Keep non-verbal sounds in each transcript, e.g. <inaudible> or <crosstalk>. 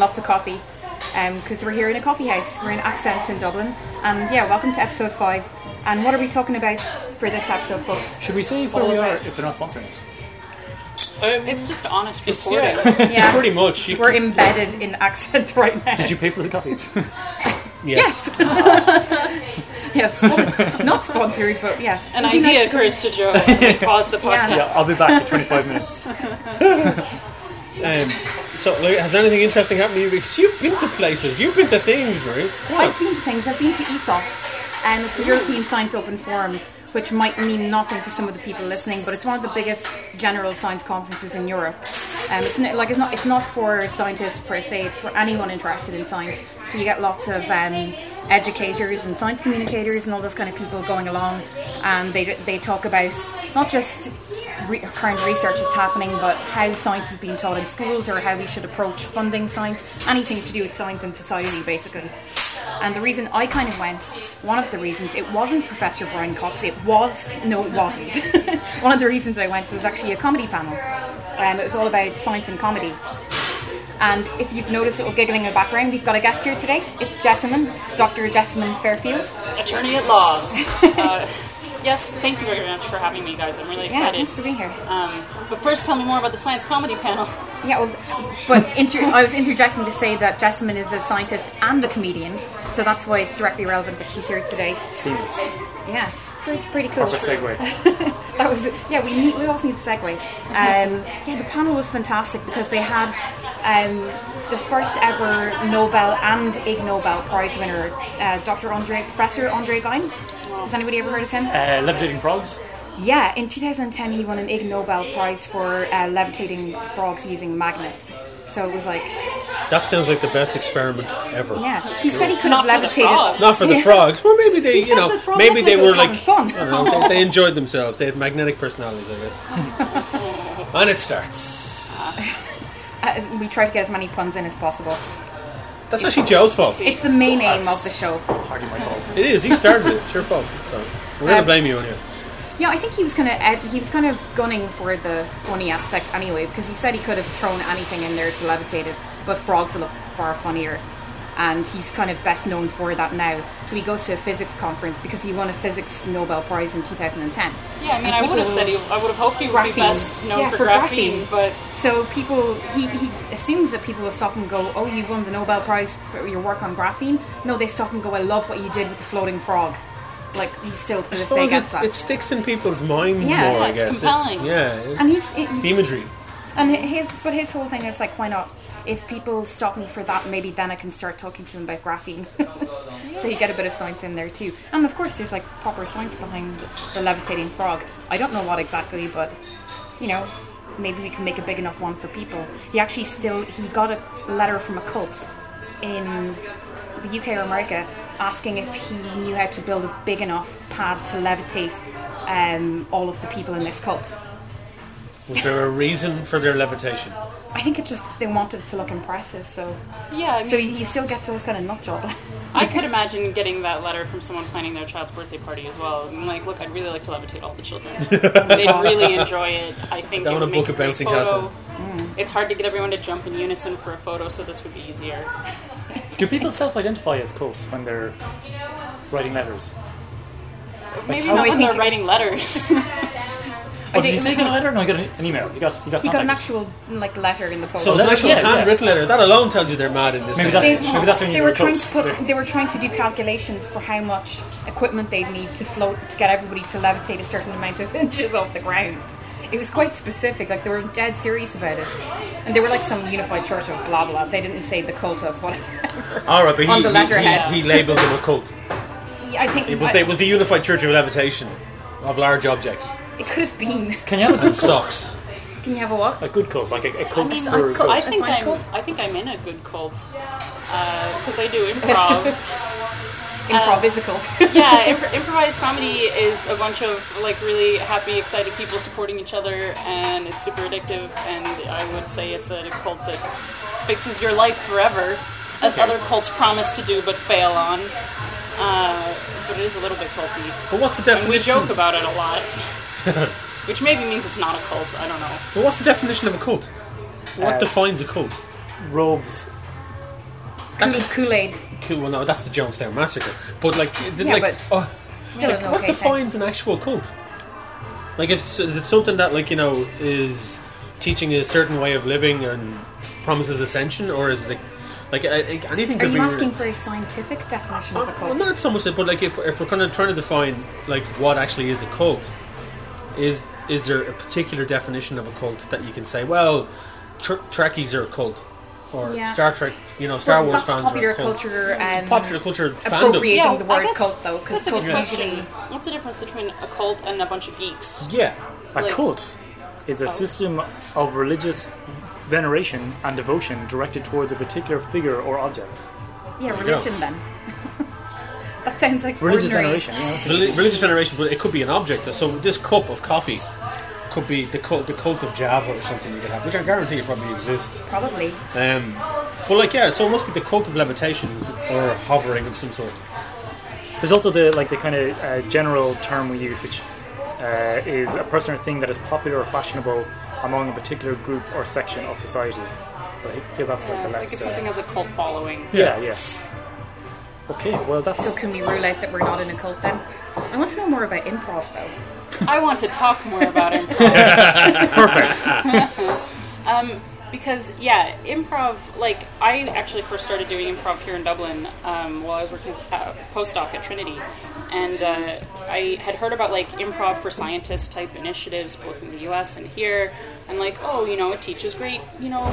and lots of coffee. Because we're here in a coffee house. We're in Accents in Dublin. And yeah, welcome to episode five. And what are we talking about for this episode, folks? Should we say where All we are if they're not sponsoring us? It's just honest It's, reporting. yeah, <laughs> Yeah. pretty much. You, We're embedded in accents right now. Did you pay for the coffees? <laughs> yes. Yes. <laughs> yes. Not sponsored, but yeah. An It'd idea nice to- occurs to Joe. pause the podcast. yeah, I'll be back in 25 minutes. Um, so, has anything interesting happened to you? Because you've been to places, you've been to things, Marie. I've been to things. I've been to ESOF, and it's a European Science Open Forum, which might mean nothing to some of the people listening, but it's one of the biggest general science conferences in Europe. Um, it's not, like it's not it's not for scientists per se. It's for anyone interested in science. So you get lots of um, educators and science communicators and all those kind of people going along, and they they talk about not just re- current research that's happening, but how science is being taught in schools or how we should approach funding science, anything to do with science and society, basically. And the reason I kind of went, one of the reasons, it wasn't Professor Brian Cox, it was, no, it wasn't. <laughs> one of the reasons I went was actually a comedy panel. Um, it was all about science and comedy. And if you've noticed a little giggling in the background, we've got a guest here today. It's Jessamyn, Dr. Jessamyn Fairfield. Attorney at law. Uh, <laughs> yes, thank you very much for having me, guys. I'm really excited. Yeah, thanks for being here. Um, but first, tell me more about the science comedy panel. Yeah, well, but inter- I was interjecting to say that Jessamyn is a scientist and a comedian, so that's why it's directly relevant that she's here today. Seamless. Yeah, it's pretty, pretty cool. Perfect segue. <laughs> That was yeah. We need we also need a segue. Um, yeah, the panel was fantastic because they had um, the first ever Nobel and Ig Nobel Prize winner, uh, Dr. Andre Professor Andre Geim. Has anybody ever heard of him? Uh, levitating frogs. Yeah, in 2010 he won an Ig Nobel Prize for uh, levitating frogs using magnets. So it was like, That sounds like the best experiment ever. yeah. He said he could not for the levitated. frogs. Not for the frogs. Well, maybe they, He you know, the frog maybe they like were like, fun. I don't know, they, they enjoyed themselves. They had magnetic personalities, I guess. <laughs> and it starts. Uh, we try to get as many puns in as possible. That's actually Joe's fault. It's the main aim of the show. Hardly my fault. It is. He started it. It's your fault. So we're gonna Um, blame you on here. Yeah, I think he was kind of he was kind of gunning for the funny aspect anyway because he said he could have thrown anything in there to levitate it, but frogs look far funnier, and he's kind of best known for that now. So he goes to a physics conference because he won a physics Nobel Prize in 2010. Yeah, I mean, And I would have said he, I would have hoped he would be best known Yeah, for, for graphene, graphene. but So people he, he assumes that people will stop and go, "Oh, you won the Nobel Prize for your work on graphene." No, they stop and go, "I love what you did with the floating frog." Like he still to I this day suppose gets it, that. it sticks in people's mind Yeah. more. Yeah, I it's guess. compelling. yeah, it's and he's it, the imagery. And his, but his whole thing is like, why not? If people stop me for that, maybe then I can start talking to them about graphene. <laughs> so you get a bit of science in there too. And of course, there's like proper science behind the levitating frog. I don't know what exactly, but you know, maybe we can make a big enough one for people. He actually still he got a letter from a cult in the UK or America asking if he knew how to build a big enough pad to levitate um, all of the people in this cult. Was there a reason for their levitation? I think it just they wanted it to look impressive, so yeah, I mean, so he, he still gets those kind of nut job. I could imagine getting that letter from someone planning their child's birthday party as well. I mean, like, look, I'd really like to levitate all the children. <laughs> They'd really enjoy it. I think Don't wanna would make book a bouncing photo. castle. It's hard to get everyone to jump in unison for a photo, so this would be easier. Do people self-identify as cults when they're writing letters? Maybe how- not I when they're writing letters. <laughs> Oh, did think- you say <laughs> you got a letter? No, you got an, an email. You got you got he got an contacted. actual like letter in the post. So it's an letter- actual yeah, yeah. handwritten letter. That alone tells you they're mad in this. Maybe day. that's- they, maybe that's when you they were were trying to put They're- they were trying to do calculations for how much equipment they'd need to float to get everybody to levitate a certain amount of <laughs> inches off the ground. It was quite specific, like they were dead serious about it. And they were like some unified church of blah blah. They didn't say the cult of whatever. <laughs> All right, but he, on the he- letterhead. he, he labelled them a cult. I think It was, the, it was the Unified Church of Levitation of large objects. It could have been. Can you have a good cult? Socks. Can you have a what? A good cult, like a, a cult mean, for a cult- I A think science I'm. cult? I think I'm in a good cult because I do improv. <laughs> Improv is a cult. <laughs> yeah, imp- improvised comedy is a bunch of like really happy, excited people supporting each other, and it's super addictive. And I would say it's a cult that fixes your life forever, as Okay. other cults promise to do but fail on. Uh, but it is a little bit culty, But what's the and we joke about it a lot. <laughs> Which maybe means it's not a cult. I don't know. But what's the definition of a cult? What Uh, defines a cult? robes Kool Kool Aid. Cool. Well, no, that's the Jonestown massacre. But like, the, Yeah, like, but oh, Still like, an what okay thing. defines an actual cult? Like, if it's, is it something that like you know is teaching a certain way of living and promises ascension, or is it like, like I- I- anything Are could you be? asking for a scientific definition of a cult? Well, cult? not so much that, but like if, if we're kind of trying to define like what actually is a cult, is is there a particular definition of a cult that you can say? Well, tr- Trekkies are a cult, or Yeah. Star Trek, you know, Star Well, Wars that's fans popular are a cult. culture. It's Um, popular culture fandom. appropriating the I word cult though, because that's a cult good question. usually. What's the difference between a cult and a bunch of geeks? Yeah, A Like- cult is a system of religious veneration and devotion directed towards a particular figure or object. Yeah, religion then. That sounds like Religious ordinary. veneration, you know. Reli- religious veneration, but it could be an object. So this cup of coffee could be the cult, the cult of Java or something you could have, which I guarantee it probably exists. Probably. Um, but like yeah, so it must be the cult of levitation or hovering of some sort. There's also the like the kind of uh, general term we use, which uh, is a person or thing that is popular or fashionable among a particular group or section of society. But I feel that's like Yeah, the like less. if something uh, has a cult following. yeah, yeah. Okay, well that's. So can we rule out that we're not in a cult then? I want to know more about improv though. I want to talk more about <laughs> improv. perfect. <laughs> because yeah, improv. Like I actually first started doing improv here in Dublin um, while I was working as a postdoc at Trinity, and uh, I had heard about like improv for scientists type initiatives both in the U.S. and here, and like oh you know it teaches great you know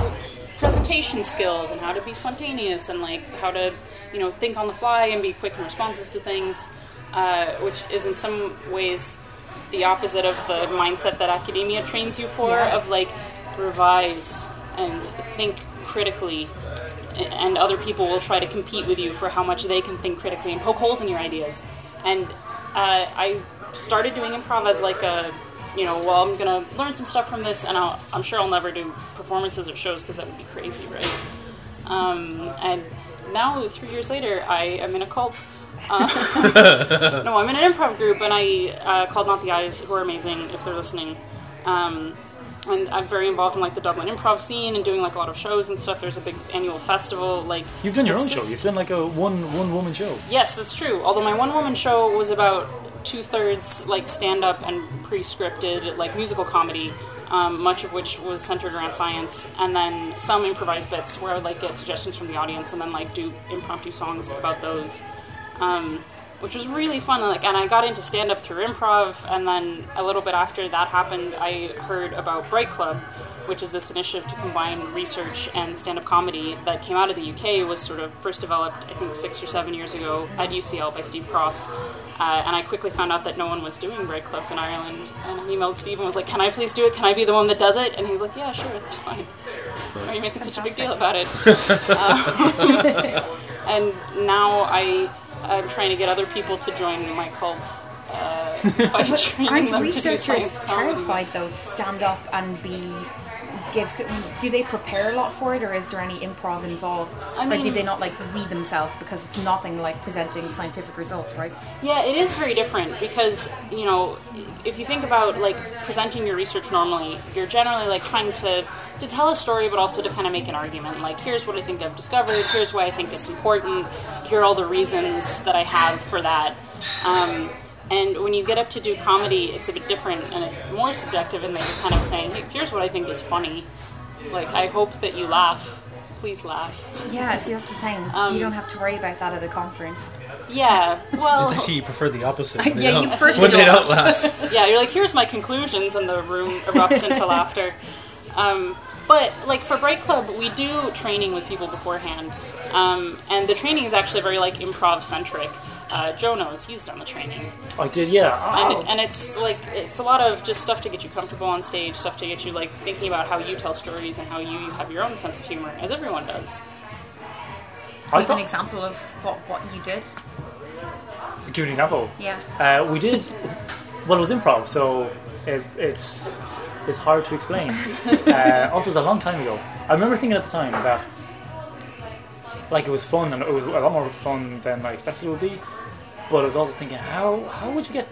presentation skills and how to be spontaneous and like how to you know think on the fly and be quick in responses to things, uh, which is in some ways the opposite of the mindset that academia trains you for of like revise and think critically and other people will try to compete with you for how much they can think critically and poke holes in your ideas. And uh, i started doing improv as like a you know well i'm gonna learn some stuff from this and I'll, i'm sure i'll never do performances or shows because that would be crazy right? Um, and now three years later i am in a cult uh, <laughs> no i'm in an improv group and i uh, called not the eyes who are amazing if they're listening um, and I'm very involved in like the Dublin improv scene and doing like a lot of shows and stuff. There's a big annual festival. Like You've done your it's own show. You've done like a one one woman show. Yes, that's true. Although my one woman show was about two thirds like stand up and pre scripted like musical comedy, um, much of which was centered around science, and then some improvised bits where I would like get suggestions from the audience and then like do impromptu songs about those. Um, which was really fun, like, and I got into stand up through improv, and then a little bit after that happened, I heard about Bright Club, which is this initiative to combine research and stand up comedy that came out of the UK. Was sort of first developed, I think, six or seven years ago at UCL by Steve Cross. Uh, and I quickly found out that no one was doing Bright Clubs in Ireland. And I emailed Steve and was like, Can I please do it? Can I be the one that does it? And he was like, Yeah, sure, it's fine. Why are you making such a big deal about it? <laughs> Um, <laughs> and now I, I'm trying to get other people to join my cult. Uh, by <laughs> training Aren't them to do researchers science comedy. terrified though to stand up and be give? Do they prepare a lot for it, or is there any improv involved, I or do they not like read themselves because it's nothing like presenting scientific results, right? Yeah, it is very different because, you know, if you think about like presenting your research normally, you're generally like trying to to tell a story but also to kind of make an argument. Like here's what I think I've discovered, here's why I think it's important, here are all the reasons that I have for that. Um, and when you get up to do comedy, it's a bit different and it's more subjective in that you're kind of saying, "Hey, here's what I think is funny. Like I hope that you laugh. Please laugh. Yeah, see that's the thing. Um, you don't have to worry about that at a conference. Yeah. Well It's actually you prefer the opposite. <laughs> when they Yeah, don't- you prefer when the they don't. don't laugh. <laughs> yeah, you're like, here's my conclusions, and the room erupts into <laughs> laughter. Um, but like for Bright Club, we do training with people beforehand, um, and the training is actually very like improv centric. Uh, Joe knows he's done the training, I did, yeah. and, and it's like it's a lot of just stuff to get you comfortable on stage, stuff to get you like thinking about how you tell stories and how you have your own sense of humor, as everyone does. I Give an example of what, what you did. give you an example. Yeah. Uh, we did. Well, it was improv, so it, it's it's hard to explain. <laughs> uh, also, it was a long time ago. I remember thinking at the time that like it was fun and it was a lot more fun than I expected it would be. But I was also thinking, how how would you get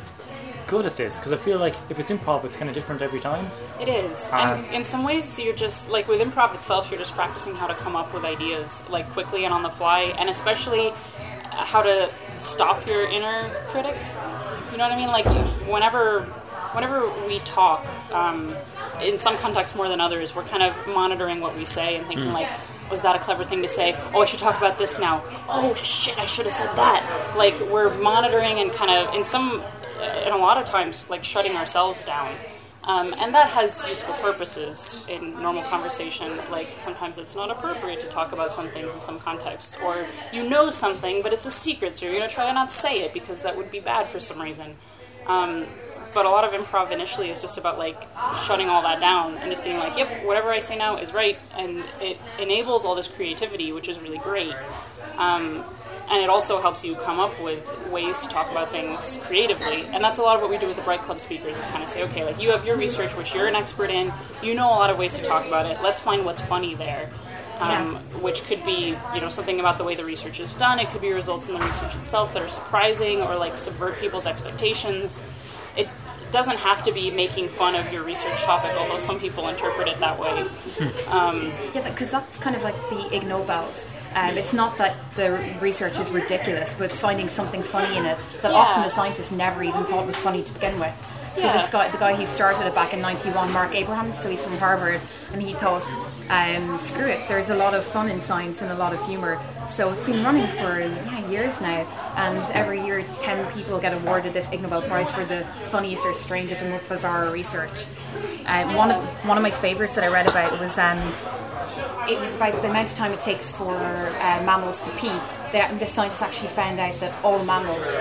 good at this? Because I feel like if it's improv, it's kind of different every time. It is, Um, and in some ways, you're just like with improv itself, you're just practicing how to come up with ideas like quickly and on the fly, and especially uh, how to stop your inner critic. You know what I mean? Like whenever, whenever we talk, um, in some contexts more than others, we're kind of monitoring what we say and thinking like. Was that a clever thing to say? Oh, I should talk about this now. Oh shit, I should have said that. Like we're monitoring and kind of in some, in a lot of times, like shutting ourselves down. Um, and that has useful purposes in normal conversation. Like sometimes it's not appropriate to talk about some things in some contexts, or you know something, but it's a secret, so you're gonna try to not say it because that would be bad for some reason. Um, but a lot of improv initially is just about like shutting all that down and just being like, yep, whatever I say now is right, and it enables all this creativity, which is really great. Um, and it also helps you come up with ways to talk about things creatively. And that's a lot of what we do with the bright club speakers is kind of say okay like you have your research which you're an expert in. You know a lot of ways to talk about it. Let's find what's funny there. Um, which could be you know something about the way the research is done. It could be results in the research itself that are surprising or like subvert people's expectations. It doesn't have to be making fun of your research topic although some people interpret it that way Yeah, because that's kind of like the Ig Nobels. Um, it's not that the research is ridiculous, but it's finding something funny in it that Yeah. often the scientists never even thought was funny to begin with. So Yeah. this guy, the guy who started it back in '91, Marc Abrahams, so he's from Harvard, and he thought, um, screw it, there's a lot of fun in science and a lot of humor. So it's been running for yeah, years now, and every year ten people get awarded this Ig Nobel Prize for the funniest or strangest or most bizarre research. Um, one of one of my favorites that I read about was um, it was about the amount of time it takes for uh, mammals to pee. The, the scientists actually found out that all mammals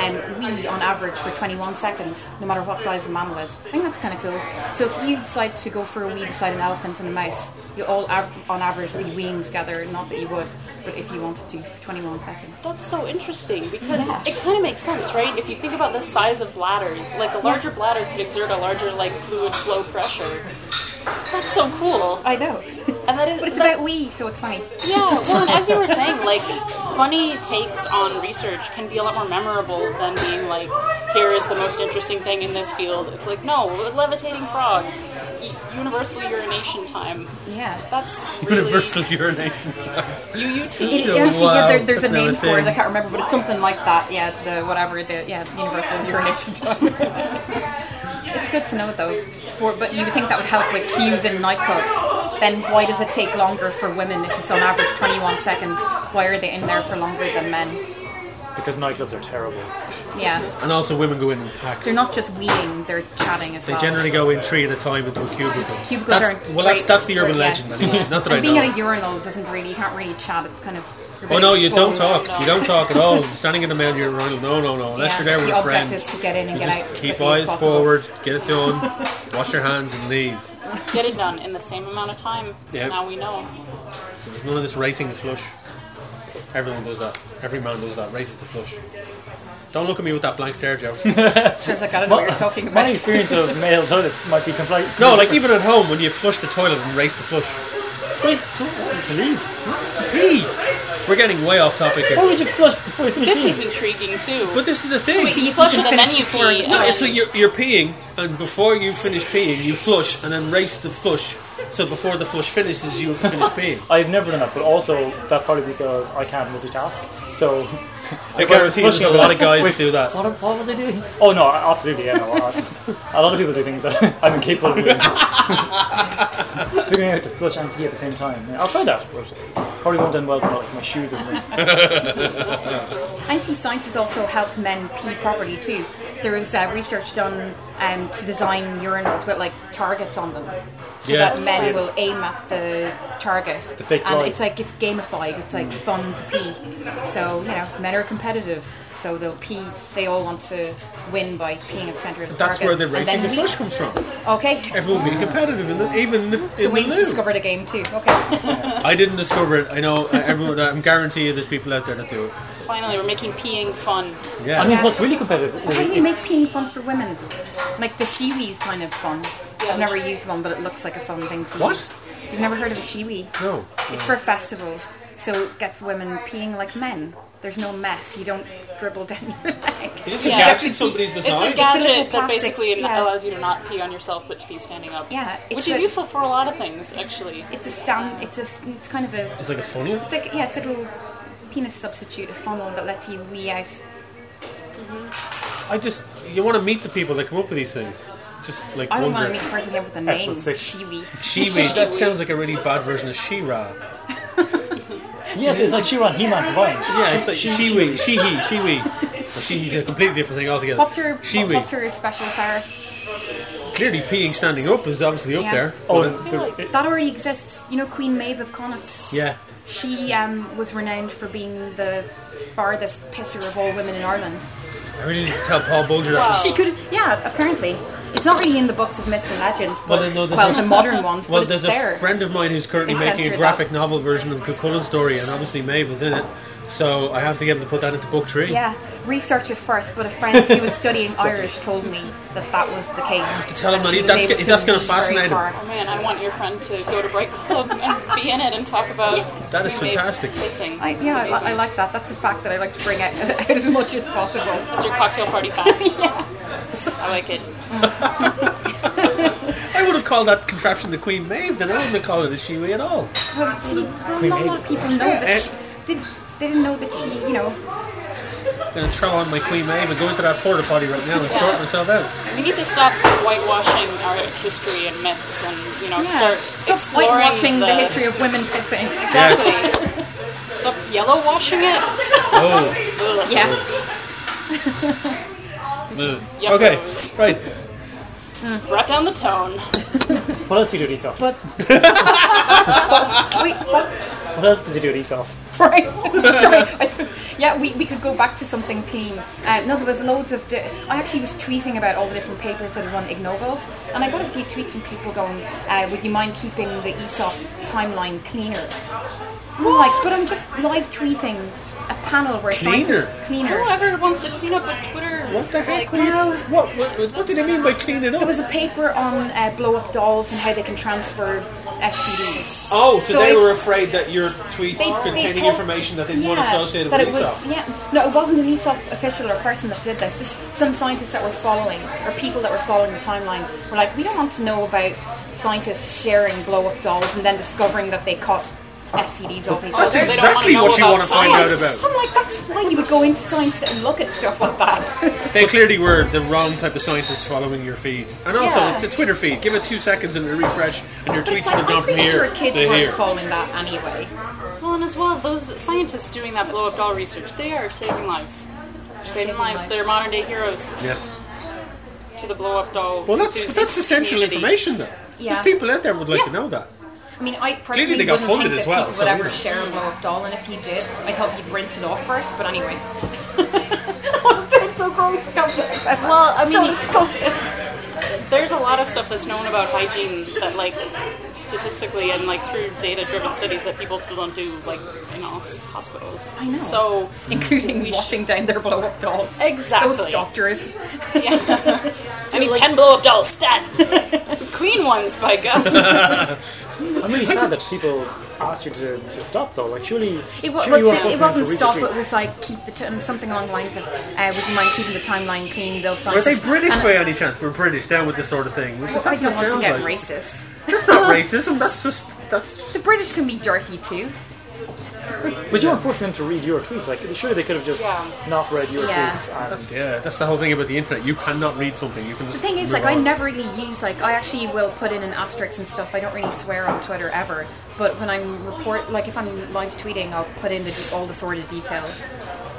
um, wee on average for 21 seconds, no matter what size the mammal is. I think that's kind of cool. So if you decide to go for a wee beside an elephant and a mouse, you all av- on average be weeing together. Not that you would, but if you wanted to, for 21 seconds. That's so interesting because Yeah. it kind of makes sense, right? If you think about the size of bladders, like a larger bladder could exert a larger like fluid flow pressure. That's so cool, I know, and that is. but it's that- about we, so it's funny. Yeah, well, as you were <laughs> saying, like funny takes on research can be a lot more memorable than being like, here is the most interesting thing in this field. It's like, no, levitating frog, u- universal urination time. Yeah. That's really Universal urination time. UUT. It, it actually, wow, yeah, there, there's a that's now a name for it. I can't remember, but it's something like that. Yeah, the whatever the yeah universal urination time. <laughs> <laughs> it's good to know though. For but you would think that would help with queues in nightclubs. Then why does it take longer for women if it's on average 21 seconds? Why are they in there for longer than men? Because nightclubs are terrible. Yeah, And also, women go in in packs. they're not just weeing; they're chatting as They well. They generally go in three at a time into a cubicle. Cubicles that's, aren't well, that's that's the for- urban yeah. legend. Anyway. Not that I And being know. at a urinal doesn't really you can't really chat. It's kind of Oh no, you don't talk. You don't talk at all. <laughs> Standing in the mail, you're running. No, no, no. Unless Yeah, you're there with the a object friend. is to get in and You get just out. keep eyes forward, get it done, <laughs> wash your hands, and leave. Get it done in the same amount of time. Yeah. Now we know. So there's none of this racing the flush. Everyone does that. Every man does that. Races the flush. Don't look at me with that blank stare, Joe. <laughs> Says like I don't know what you're talking about. My experience of male toilets might be completely. no, like even at home when you flush the toilet and race the flush. Wait, to, to leave. To pee. We're getting way off topic here. Why here. would you flush before you finish This peeing? is intriguing too. But this is the thing. See if you flush can it and then you pee. No, and it's so then- you're, you're peeing, and before you finish peeing, you flush, and then race the flush. So before the flush finishes, you have to finish peeing. <laughs> I've never done that, but also that's probably because I can't multitask. So I guarantee you there's a lot of guys Wait, do that. What, what was I doing? Oh no, absolutely, yeah, no. I- A lot of people do things that <laughs> I'm incapable of doing. <laughs> Figuring out to flush and pee at the same time. Yeah, I'll try that, but probably won't end well with my shoes with <laughs> me. I see scientists also help men pee properly too. There was uh, research done um, to design urinals with like targets on them, so Yeah. that men will aim at the target. The fake and fly. it's like it's gamified. It's like fun to pee. So you know, men are competitive. So they'll pee. They all want to win by peeing at the center of the That's target. where the And racing then the we- flush comes from. Okay. Everyone being competitive, in the, even in the So Wayne's loo. discovered a game too. Okay. <laughs> I didn't discover it. I know uh, everyone. I'm guarantee you, there's people out there that do it. Finally, we're making peeing fun. Yeah. I mean, what's really competitive is How do if- you make peeing fun for women? Like the Shewee is kind of fun. I've never used one, but it looks like a fun thing to What? use. You've never heard of a Shewee? no. It's for festivals, so it gets women peeing like men. There's no mess. You don't dribble down your leg. Is it Yeah. a gadget somebody's It's a gadget little that plastic, basically yeah. allows you to not pee on yourself, but to pee standing up. Yeah, which it's is a- useful for a lot of things, actually. It's a stand. It's a. It's kind of a. It's like a funnel. It's like yeah, it's a little penis substitute, a funnel that lets you wee out. Mm-hmm. I just you want to meet the people that come up with these things. Just like I don't want to meet the person here with the name Episode six. Shewee. Shewee. That sounds like a really bad version of She-Ra. Yeah, it's like She-Ra and He-Man combined. Yeah, it's like Shewee, She-He, Shewee. She-He's a completely different thing altogether. What's her? Shewee. What's her special power? Clearly, peeing standing up is obviously up there. Oh, But, feel like- the, That already exists. You know Queen Maeve of Connacht. yeah. She um, was renowned for being the farthest pisser of all women in Ireland. I really need to tell Paul Bulger that. Wow. She could, yeah, apparently. It's not really in the books of myths and legends, but Well, no, well, a- the modern ones, Well, but it's there's a there. friend of mine who's currently They making a graphic that. novel version of the Cuchulainn story, and obviously Maeve was in it. So I have to get him to put that into book three. Yeah, research it first, but a friend who was studying Irish told me that that was the case. to tell him that she he- that's able that's gonna fascinate him. Oh man, I want your friend to go to Bright Club and be in it and talk about. That is fantastic. Kissing. I, yeah, I. I like that. That's a fact that I like to bring out, out <laughs> as much as possible. That's your cocktail party fact. <laughs> I like it. <laughs> I would have called that contraption the Queen Maeve, then I wouldn't have called it a Shewee at all. Well, see, well, Queen not a lot of people know that she, they, they didn't know that she, you know, I'm going to throw on my Queen Maeve and go into that porta potty right now and sort myself out. We need to stop whitewashing our history and myths, and you know, yeah, start stop exploring whitewashing the, the history of women pissing. Exactly. Stop yellow washing it. Oh. Ugh. Yeah, <laughs> Yuckos. Okay, right. Hmm. Brought down the tone. <laughs> what else did you do to yourself? but <laughs> wait, what? What else did you do to yourself? <laughs> Right. Sorry. Yeah, we, we could go back to something clean. Uh, no, there was loads of. Di- I actually was tweeting about all the different papers that run Ig Nobels, and I got a few tweets from people going, uh, "Would you mind keeping the ESOF timeline cleaner?" And I'm like, but I'm just live tweeting a panel where Cleaner? scientists cleaner. Whoever wants to clean up a Twitter. What the heck? Like, were you- what, what, what did they mean by cleaning up? There was a paper on uh, blow up dolls and how they can transfer STDs. Oh, so, So they if- were afraid that your tweets They- they containing thought- information that they didn't want associated with it ESOF. was, yeah, no, it wasn't an ESOF official or person that did this. Just some scientists that were following, or people that were following the timeline, were like, we don't want to know about scientists sharing blow-up dolls and then discovering that they caught STDs off each That's other. They don't wanna exactly know what you about want to find out science. about. I'm like, that's why you would go into science and look at stuff like that. <laughs> They clearly were the wrong type of scientists following your feed. And also, Yeah. it's a Twitter feed. Give it two seconds and it'll refresh, and your But tweets it's would like, have gone I'm from pretty here sure kids to weren't here. following that anyway. Well, and as well, those scientists doing that blow up doll research, they are saving lives. They're saving Saving lives. lives. They're modern day heroes Yes. to the blow up doll. Well, that's enthusiast that's essential community. information, though. Yeah. There's people out there would like Yeah. to know that. I mean, I personally they got wouldn't funded think as that well, people so, would ever know. share a blow-up doll, and if you did, I thought you'd rinse it off first. But anyway, <laughs> that's so gross. I can't I said that. Well, I so mean, disgusting. there's a lot of stuff that's known about hygiene that, like, statistically and like through data-driven studies that people still don't do, like in hos- hospitals. I know. So including washing down their blow-up dolls. Exactly. Those doctors. yeah, <laughs> I need ten blow-up dolls, stat. <laughs> Clean ones, by God. I'm really sad that people asked you to, to stop though. Like surely, It, wa- surely you it, it wasn't to read the stop. It was like keep the t- something along the lines of uh, would you mind keeping the timeline clean? They'll sign. Were they British and by any chance? We're British down with this sort of thing. I That's don't want to get like. racist. That's not <laughs> racism. That's just that's The. British can be dirty too. But you weren't forcing them to read your tweets. Like surely they could have just Yeah. not read your Yeah. tweets. And Yeah, that's the whole thing about the internet. You cannot read something. You can The just. thing is, move like, I never really use like I actually will put in an asterisk and stuff. I don't really swear on Twitter ever. But when I'm report, like if I'm live tweeting, I'll put in the, all the sordid details,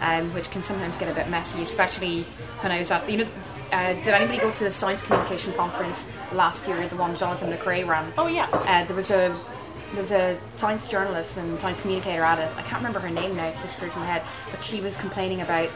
um, which can sometimes get a bit messy, especially when I was at you know. Uh, did anybody go to the science communication conference last year? The one Jonathan McRae ran. Oh yeah. Uh, there was a there was a science journalist and science communicator at it. I can't remember her name now; it disappeared from my head. But she was complaining about.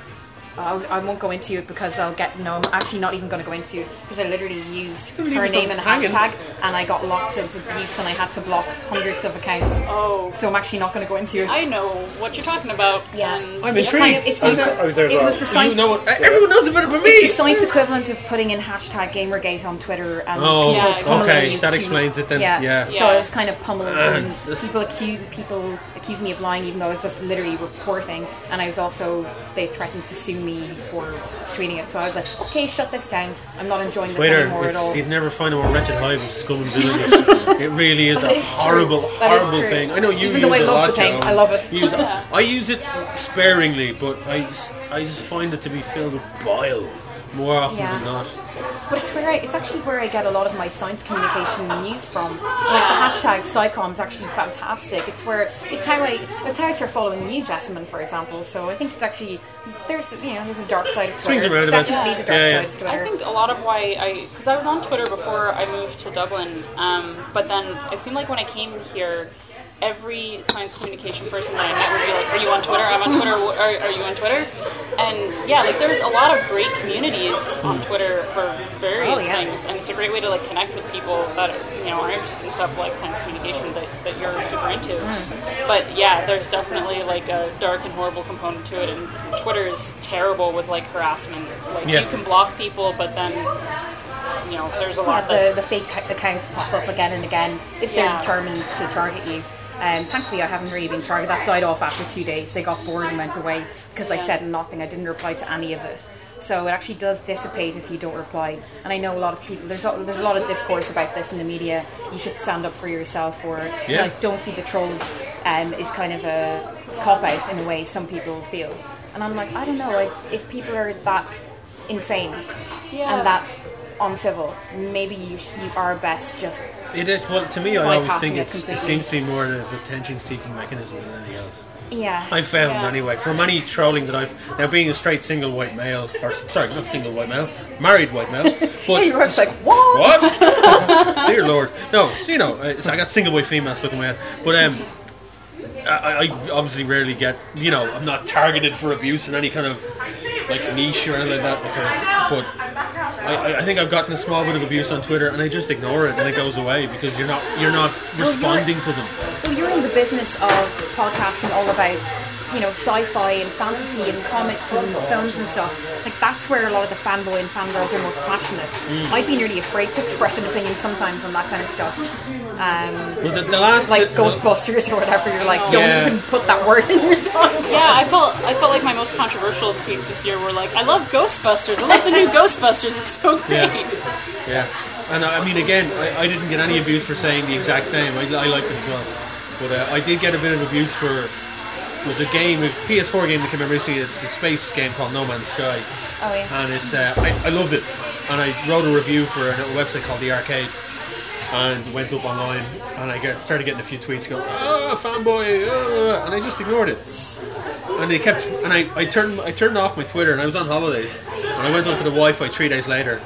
I I won't go into it because I'll get. No, I'm actually not even going to go into it because I literally used her name on and hanging. hashtag, and I got lots of abuse, and I had to block hundreds of accounts. Oh. So I'm actually not going to go into it. I know what you're talking about. Yeah. and I'm It's intrigued. kind of, it's I was- the, I was there as it well. was the You science. know what? Everyone knows about it but me. It's the science equivalent of putting in hashtag Gamergate on Twitter and Oh, people Yeah, pummeling okay, you that to- explains it then, Yeah. yeah. So Yeah. I was kind of pummeling uh, and this- people accuse people accuse me of lying even though I was just literally reporting and I was also they threatened to sue me for tweeting it. So I was like, okay, shut this down. I'm not enjoying this Twitter, anymore at all. you'd never find a more wretched hive of scum and villainy. <laughs> it really is a is horrible, horrible thing. I know you Even use I it a lot, the thing, I love it. Use it. <laughs> I use it sparingly, but I just, I just find it to be filled with bile more often Yeah. than not. But it's where I, it's actually where I get a lot of my science communication news from. Like the hashtag SciComm is actually fantastic. It's where it's how I it's how I start following you, Jessamyn, for example. So I think it's actually there's you know there's a dark side of Twitter. and roundabouts. Definitely the dark Yeah, yeah. side of Twitter. I think a lot of why I, because I was on Twitter before I moved to Dublin, um, but then it seemed like when I came here, every science communication person that I met would be like, "Are you on Twitter? I'm on Twitter. Are, are you on Twitter?" And yeah, like there's a lot of great communities on Twitter for various Oh, yeah. things, and it's a great way to like connect with people that are, you know are interested in stuff like science communication that, that you're super into. Hmm. But yeah, there's definitely like a dark and horrible component to it, and Twitter is terrible with like harassment. Like Yeah. you can block people, but then you know there's a lot that the, the fake accounts pop up again and again if they're determined to target you. Um, thankfully, I haven't really been targeted. That died off after two days. They got bored and went away because I said nothing. I didn't reply to any of it. So it actually does dissipate if you don't reply. And I know a lot of people. There's a, there's a lot of discourse about this in the media. You should stand up for yourself, or Yeah. like don't feed the trolls. Um, is kind of a cop out in a way. Some people feel, and I'm like, I don't know. Like if people are that insane yeah. and that uncivil, maybe you sh- you are best just It is, well, to me, I always think it it's, it seems to be more of an attention seeking mechanism than anything else. yeah. I found Yeah. anyway, from any trolling that I've now being a straight single white male, or sorry, not single white male, married white male, <laughs> but Your wife's like, what? what? <laughs> Dear Lord, no, you know, I got single white females looking in my head, but um, I, I obviously rarely get, you know, I'm not targeted for abuse in any kind of like niche or anything like that, okay, but. I, I- I think I've gotten a small bit of abuse on Twitter, and I just ignore it, and it goes away because you're not you're not responding to them. Well, you're in the business of podcasting all about, you know, sci-fi and fantasy and comics and films and stuff. Like that's where a lot of the fanboy and fangirls are most passionate. Mm. I'd be nearly afraid to express an opinion sometimes on that kind of stuff. Um, Well, the, the last like bit- Ghostbusters or whatever. You're like, don't Yeah. even put that word in your tongue. Yeah, I felt I felt like my most controversial tweets this year were like, "I love Ghostbusters. I love the new <laughs> Ghostbusters. It's so great." Yeah, yeah. And I I mean, again, I, I didn't get any abuse for saying the exact same. I, I liked it as well, but uh, I did get a bit of abuse for it was a game, a PS4 game that came out recently. It's a space game called No Man's Sky, Oh yeah. and it's uh, I, I loved it. And I wrote a review for a little website called The Arcade, and went up online, and I get, started getting a few tweets going, "Ah, fanboy," ah," and I just ignored it. And they kept, and I, I turned I turned off my Twitter, and I was on holidays, and I went onto the Wi-Fi three days later,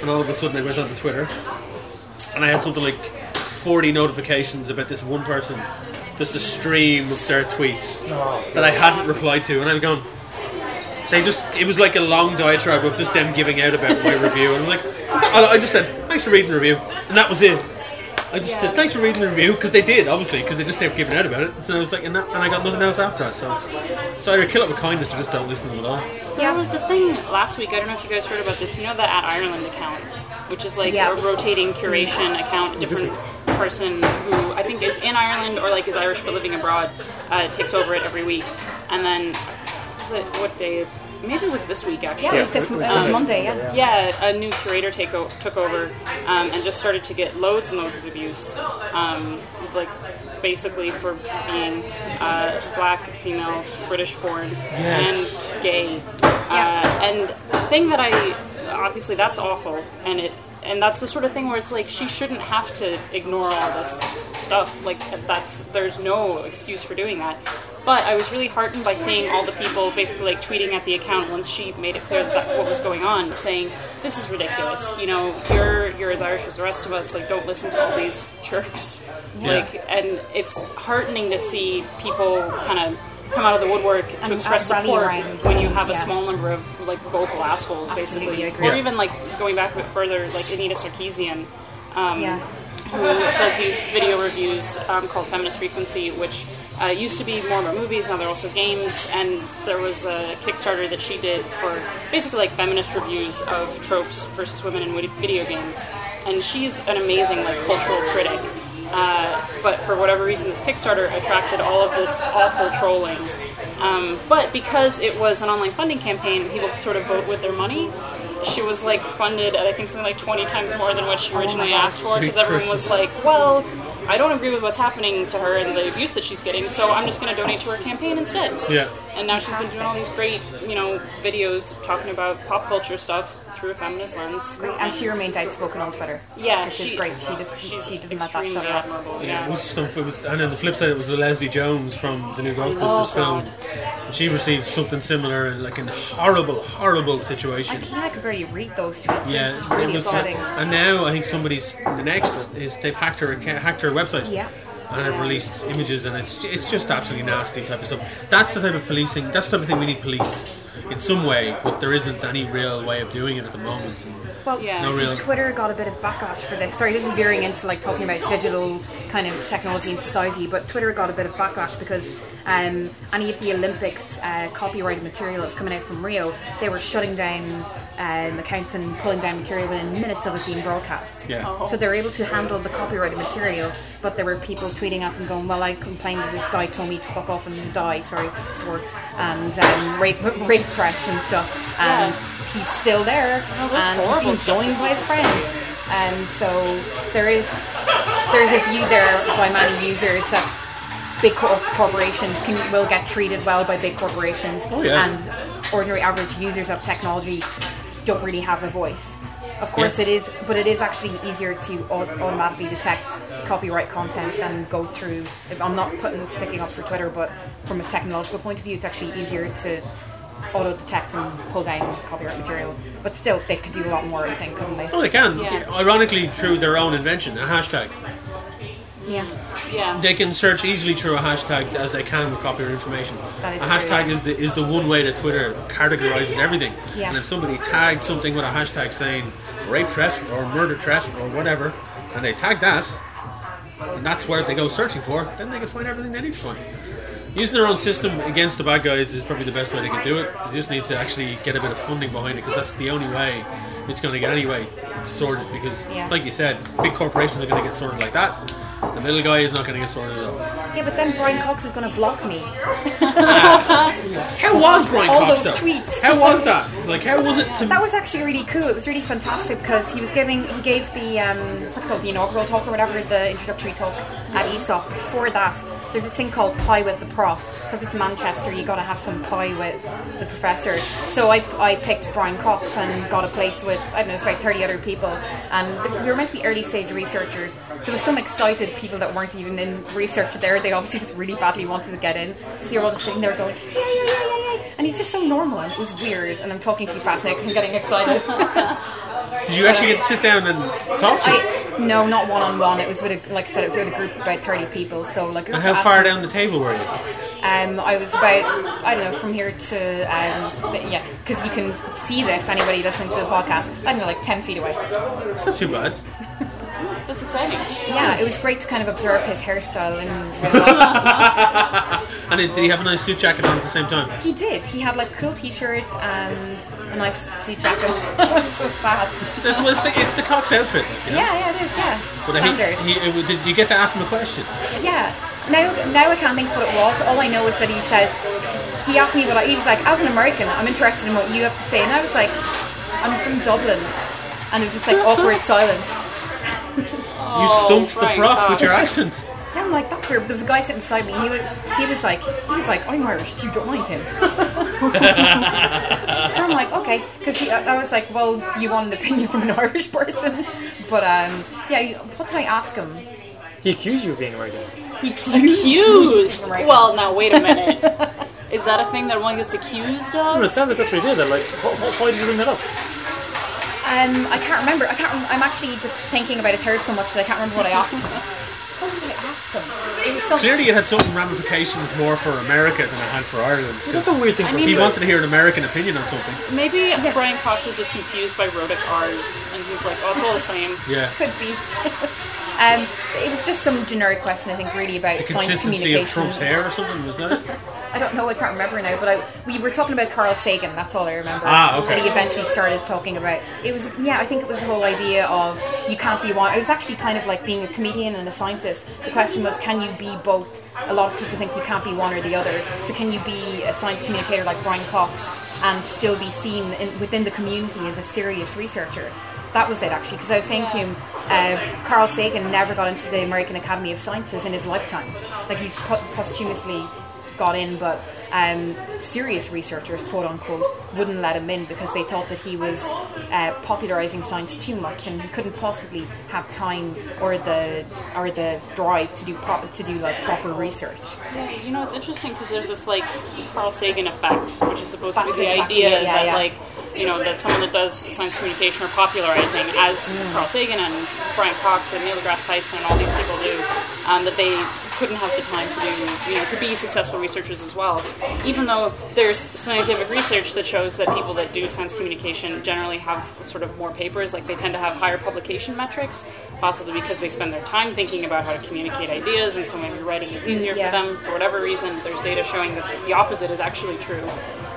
and all of a sudden I went onto Twitter, and I had something like forty notifications about this one person, just a stream of their tweets that I hadn't replied to, and I'm going. They just, it was like a long diatribe of just them giving out about my review. And I'm like, I I just said, thanks for reading the review. And that was it. I just said, thanks for reading the review, because they did, obviously, because they just kept giving out about it. So I was like, and, that, and I got nothing else after that. So, so either kill it with kindness or just don't listen to them at all. There was a thing last week. I don't know if you guys heard about this. You know the At Ireland account, which is like Yeah. a rotating curation account. A different person who I think is in Ireland or like is Irish but living abroad uh, takes over it every week. And then was it what day? Maybe it was this week actually. Yeah, it was, this, it was Monday. Yeah. Yeah, a new curator take o- took over um, and just started to get loads and loads of abuse, um, like basically for being uh, black, female, British born, Yes. and gay. Uh, and the thing that I obviously that's awful, and it and that's the sort of thing where it's like she shouldn't have to ignore all this stuff. Like that's there's no excuse for doing that. But I was really heartened by seeing all the people basically like tweeting at the account once she made it clear that, what was going on, saying this is ridiculous. You know, you're you're as Irish as the rest of us. Like, don't listen to all these jerks. Like, and it's heartening to see people kind of come out of the woodwork to And, express uh, support around. when you have a Yeah. small number of like vocal assholes, Absolutely, basically, I agree. or even like going back a bit further, like Anita Sarkeesian yeah. who does these video reviews um, called Feminist Frequency, which uh, used to be more about movies, now they're also games. And there was a Kickstarter that she did for basically like feminist reviews of tropes versus women in video games. And she's an amazing like cultural critic. Uh, but for whatever reason, this Kickstarter attracted all of this awful trolling. Um, but because it was an online funding campaign, people sort of vote with their money. She was like funded at I think something like 20 times more than what she originally asked for because everyone was like, well, I don't agree with what's happening to her and the abuse that she's getting, so I'm just going to donate to her campaign instead. Yeah. And now she's been doing all these great, you know, videos talking about pop culture stuff through a feminist lens. And she remains outspoken on Twitter. Yeah, which she- is great. She just She's she doesn't let that extremely shut her up. admirable. Yeah, it was stuff. It was, and on the flip side, it was the Leslie Jones from the new Ghostbusters Oh, film. And she received something similar, in like in a horrible, horrible situation. I, yeah, I could barely read those tweets. Yeah, it's it really was, upsetting. and now I think somebody's the next is they've hacked her hacked her website. Yeah. And have released images, and it's it's just absolutely nasty type of stuff. That's the type of policing. That's the type of thing we need policed in some way, but there isn't any real way of doing it at the moment. Well, Yeah. No see, real- Twitter got a bit of backlash for this. Sorry, this is veering into like talking about digital kind of technology in society, but Twitter got a bit of backlash because um, any of the Olympics uh, copyrighted material that was coming out from Rio, they were shutting down um, accounts and pulling down material within minutes of it being broadcast. Yeah. Oh. So they're able to handle the copyrighted material, but there were people tweeting at them going, "Well, I complained that this guy told me to fuck off and die." Sorry, swore, and um, rape rape threats and stuff, and he's still there, Oh, and he's horrible being stuff joined by his friends. And so there is there's a view there by many users that big cor- corporations can will get treated well by big corporations, Oh, yeah. and ordinary average users of technology don't really have a voice. Of course, Yeah. it is, but it is actually easier to automatically detect copyright content than go through. I'm not putting sticking up for Twitter, but from a technological point of view, it's actually easier to auto detect and pull down copyright material. But still, they could do a lot more, I think, couldn't they? oh, they can. Yeah. Ironically, through their own invention, a hashtag. Yeah. Yeah. They can search easily through a hashtag as they can with copyright information. That is a true, hashtag yeah. is the is the one way that Twitter categorizes everything. Yeah. And if somebody tagged something with a hashtag saying rape threat or murder threat or whatever, and they tag that, and that's where they go searching for, then they can find everything they need to find. Using their own system against the bad guys is probably the best way they can do it. They just need to actually get a bit of funding behind it because that's the only way it's going to get anyway sorted. Because, Yeah. like you said, big corporations are going to get sorted like that. The little guy is not going to get sorted at all. Yeah, but then Brian Cox is going to block me. How was Brian All Cox All those though? tweets. How was that? Like, how was it to? That was actually really cool. It was really fantastic because he was giving, he gave the, um, what's it called, the inaugural talk or whatever, the introductory talk at ESOF. Before that, there's this thing called Pie with the Prof. Because it's Manchester, you got to have some pie with the professor. So I, I picked Brian Cox and got a place with, I don't know, it's about 30 other people. And we were meant to be early stage researchers. There was some excited people that weren't even in research there. They obviously just really badly wanted to get in. So you're all just sitting there going, yeah, yeah, yeah, yeah, yeah. And he's just so normal. And it was weird. And I'm talking too fast now 'cause I'm getting excited. <laughs> Did you actually get to sit down and talk to him? No, not one on one. It was with a, like I said, it was with a group of about thirty people. So like, And how far down the table were you? Um, I was about I don't know from here to um, yeah, because you can see this. Anybody listening to the podcast, I don't know, like ten feet away. It's not too bad. That's exciting. Yeah, it was great to kind of observe his hairstyle and. <laughs> And did he have a nice suit jacket on at the same time? He did. He had like a cool T-shirt and a nice suit jacket. <laughs> so sad. That's what it's the, it's the Cox outfit. You know? Yeah, yeah, it is. Yeah, But standard. he, he, did you get to ask him a question? Yeah. Now, now I can't think what it was. All I know is that he said he asked me what I. He was like, as an American, I'm interested in what you have to say, and I was like, I'm from Dublin, and it was just like awkward silence. You stumped the Brian prof with your accent. Yeah, I'm like, that's weird. There was a guy sitting beside me. He was, he was like, he was like, I'm Irish. You don't mind him. <laughs> and I'm like, okay, because I I was like, well, do you want an opinion from an <laughs> Irish person? But um, yeah, what did I ask him? He accused you of being American. He accused. me of Accused. being American. Well, now wait a minute. Is that a thing that one gets accused But of? it sounds like that's what he did. That, like, wh- wh- why did you bring that up? Um, I can't remember. I can't. I'm actually just thinking about his hair so much that I can't remember what I asked him. What did I ask him? It was something. Clearly, it had some ramifications more for America than it had for Ireland. See, that's a weird thing I for mean, He wanted to hear an American opinion on something. Maybe Brian Cox is just confused by rhotic R's, and he's like, "Oh, it's all the same." Yeah. Could be. <laughs> um, it was just some generic question. I think really about The science consistency of communication. Trump's hair or something, was that it? I don't know. I can't remember now. But I, we were talking about Carl Sagan. That's all I remember. Ah, okay. That he eventually started talking about. It was yeah. I think it was the whole idea of you can't be one. It was actually kind of like being a comedian and a scientist. The question was, can you be both? A lot of people think you can't be one or the other. So can you be a science communicator like Brian Cox and still be seen in, within the community as a serious researcher? That was it actually, because I was saying to him, uh, Carl Sagan never got into the American Academy of Sciences in his lifetime. Like he's po- posthumously got in, but um, serious researchers, quote unquote, wouldn't let him in because they thought that he was uh, popularizing science too much, and he couldn't possibly have time or the or the drive to do pro- to do like proper research. Yeah, you know, it's interesting because there's this like Carl Sagan effect, which is supposed to be the exactly idea yeah, that yeah. like you know that someone that does science communication or popularizing, as Mm. Carl Sagan and Brian Cox and Neil deGrasse Tyson and all these people do, um, that they couldn't have the time to do you know to be successful researchers as well. Even though there's scientific research that shows that people that do science communication generally have sort of more papers, like they tend to have higher publication metrics, possibly because they spend their time thinking about how to communicate ideas, and so maybe writing is mm, easier yeah. for them for whatever reason. There's data showing that the opposite is actually true,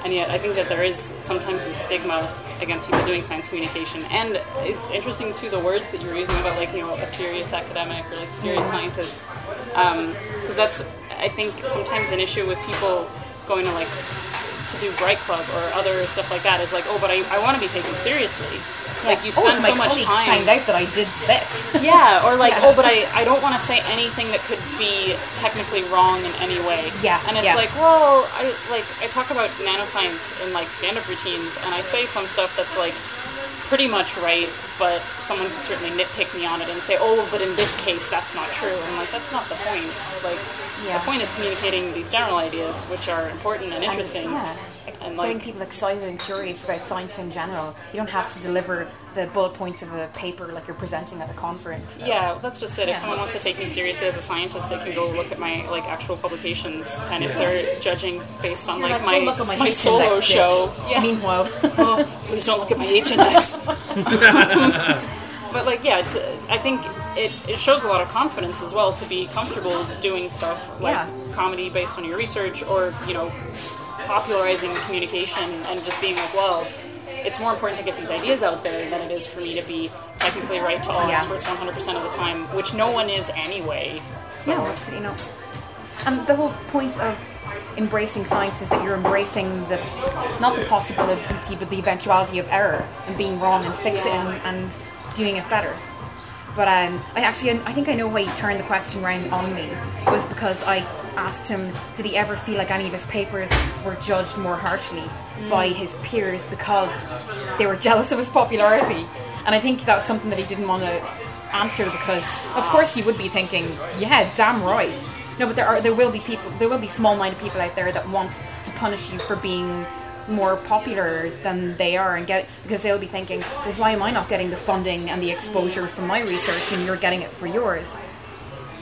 and yet I think that there is sometimes this stigma against people doing science communication, and it's interesting too the words that you're using about like you know a serious academic or like serious scientist, um, because that's I think sometimes an issue with people going to like to do Bright Club or other stuff like that is like, oh, but I, I want to be taken seriously. Like you oh, spend my so much time. find out that I did this. <laughs> Yeah, or like, Yeah. oh, but I, I don't want to say anything that could be technically wrong in any way. Yeah, And it's yeah. like, well, I like I talk about nanoscience in like stand-up routines, and I say some stuff that's like pretty much right, but someone could certainly nitpick me on it and say, oh, but in this case, that's not true. And I'm like, that's not the point. Like, Yeah. the point is communicating these general ideas, which are important and interesting. Yeah. And Getting people excited and curious about science in general. You don't have to deliver the bullet points of a paper like you're presenting at a conference. So. Yeah, that's just it. If Yeah. someone wants to take me seriously as a scientist, they can go look at my like actual publications, and if they're judging based on You're like, like, my "Go look at my, my solo index, show, yeah. Meanwhile, <laughs> oh, please don't look at my H index. <laughs> but like, yeah, it's, I think it, it shows a lot of confidence as well to be comfortable doing stuff like Yeah. comedy based on your research, or you know, popularizing communication and just being like, well. It's more important to get these ideas out there than it is for me to be technically right to all Yeah. experts 100% of the time, which no one is anyway. So no, absolutely not. And the whole point of embracing science is that you're embracing the not the possibility but the eventuality of error and being wrong and fixing it and, and doing it better. But um, I actually I think I know why he turned the question around on me was because I asked him did he ever feel like any of his papers were judged more harshly by his peers because they were jealous of his popularity. And I think that was something that he didn't want to answer because of course he would be thinking, yeah, damn right. No, but there are there will be people there will be small minded people out there that want to punish you for being more popular than they are and get because they'll be thinking, well, why am I not getting the funding and the exposure from my research and you're getting it for yours?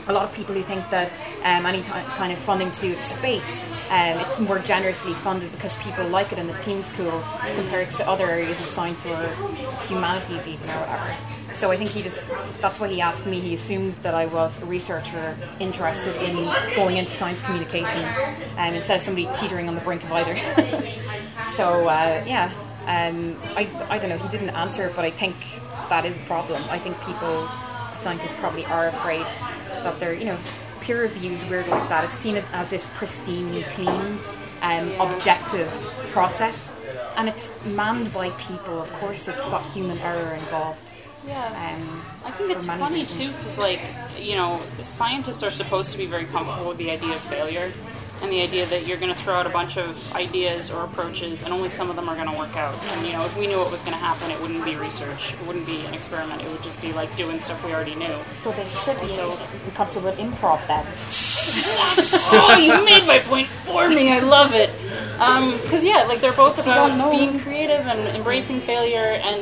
A lot of people who think that um, any kind of funding to space, um, it's more generously funded because people like it and it seems cool compared to other areas of science or humanities even or whatever. So I think he just, that's why he asked me. He assumed that I was a researcher interested in going into science communication um, instead of somebody teetering on the brink of either. <laughs> so uh, yeah, um, I, I don't know, he didn't answer, but I think that is a problem. I think people, scientists probably are afraid that they're, you know, peer reviews weird like that. It's seen as this pristine, clean, um, objective process. And it's manned by people, of course, it's got human error involved. yeah. Um, I think it's funny too because, like, you know, scientists are supposed to be very comfortable with the idea of failure and the idea that you're going to throw out a bunch of ideas or approaches and only some of them are going to work out. And, you know, if we knew what was going to happen, it wouldn't be research, it wouldn't be an experiment, it would just be like doing stuff we already knew. So they should be So- comfortable with improv then. <laughs> oh, you made my point for me. I love it. Um, because yeah, like they're both about being creative and embracing failure, and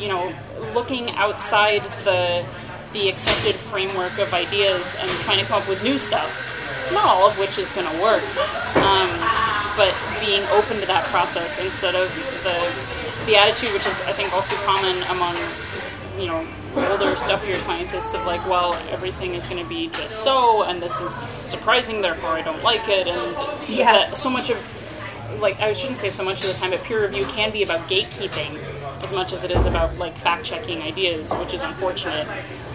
you know, looking outside the the accepted framework of ideas and trying to come up with new stuff. Not all of which is going to work. Um, but being open to that process instead of the the attitude, which is I think all too common among you know older, stuffier scientists of like, well, everything is going to be just so, and this is surprising, therefore I don't like it, and Yeah. that so much of like I shouldn't say so much of the time, but peer review can be about gatekeeping as much as it is about like fact checking ideas, which is unfortunate.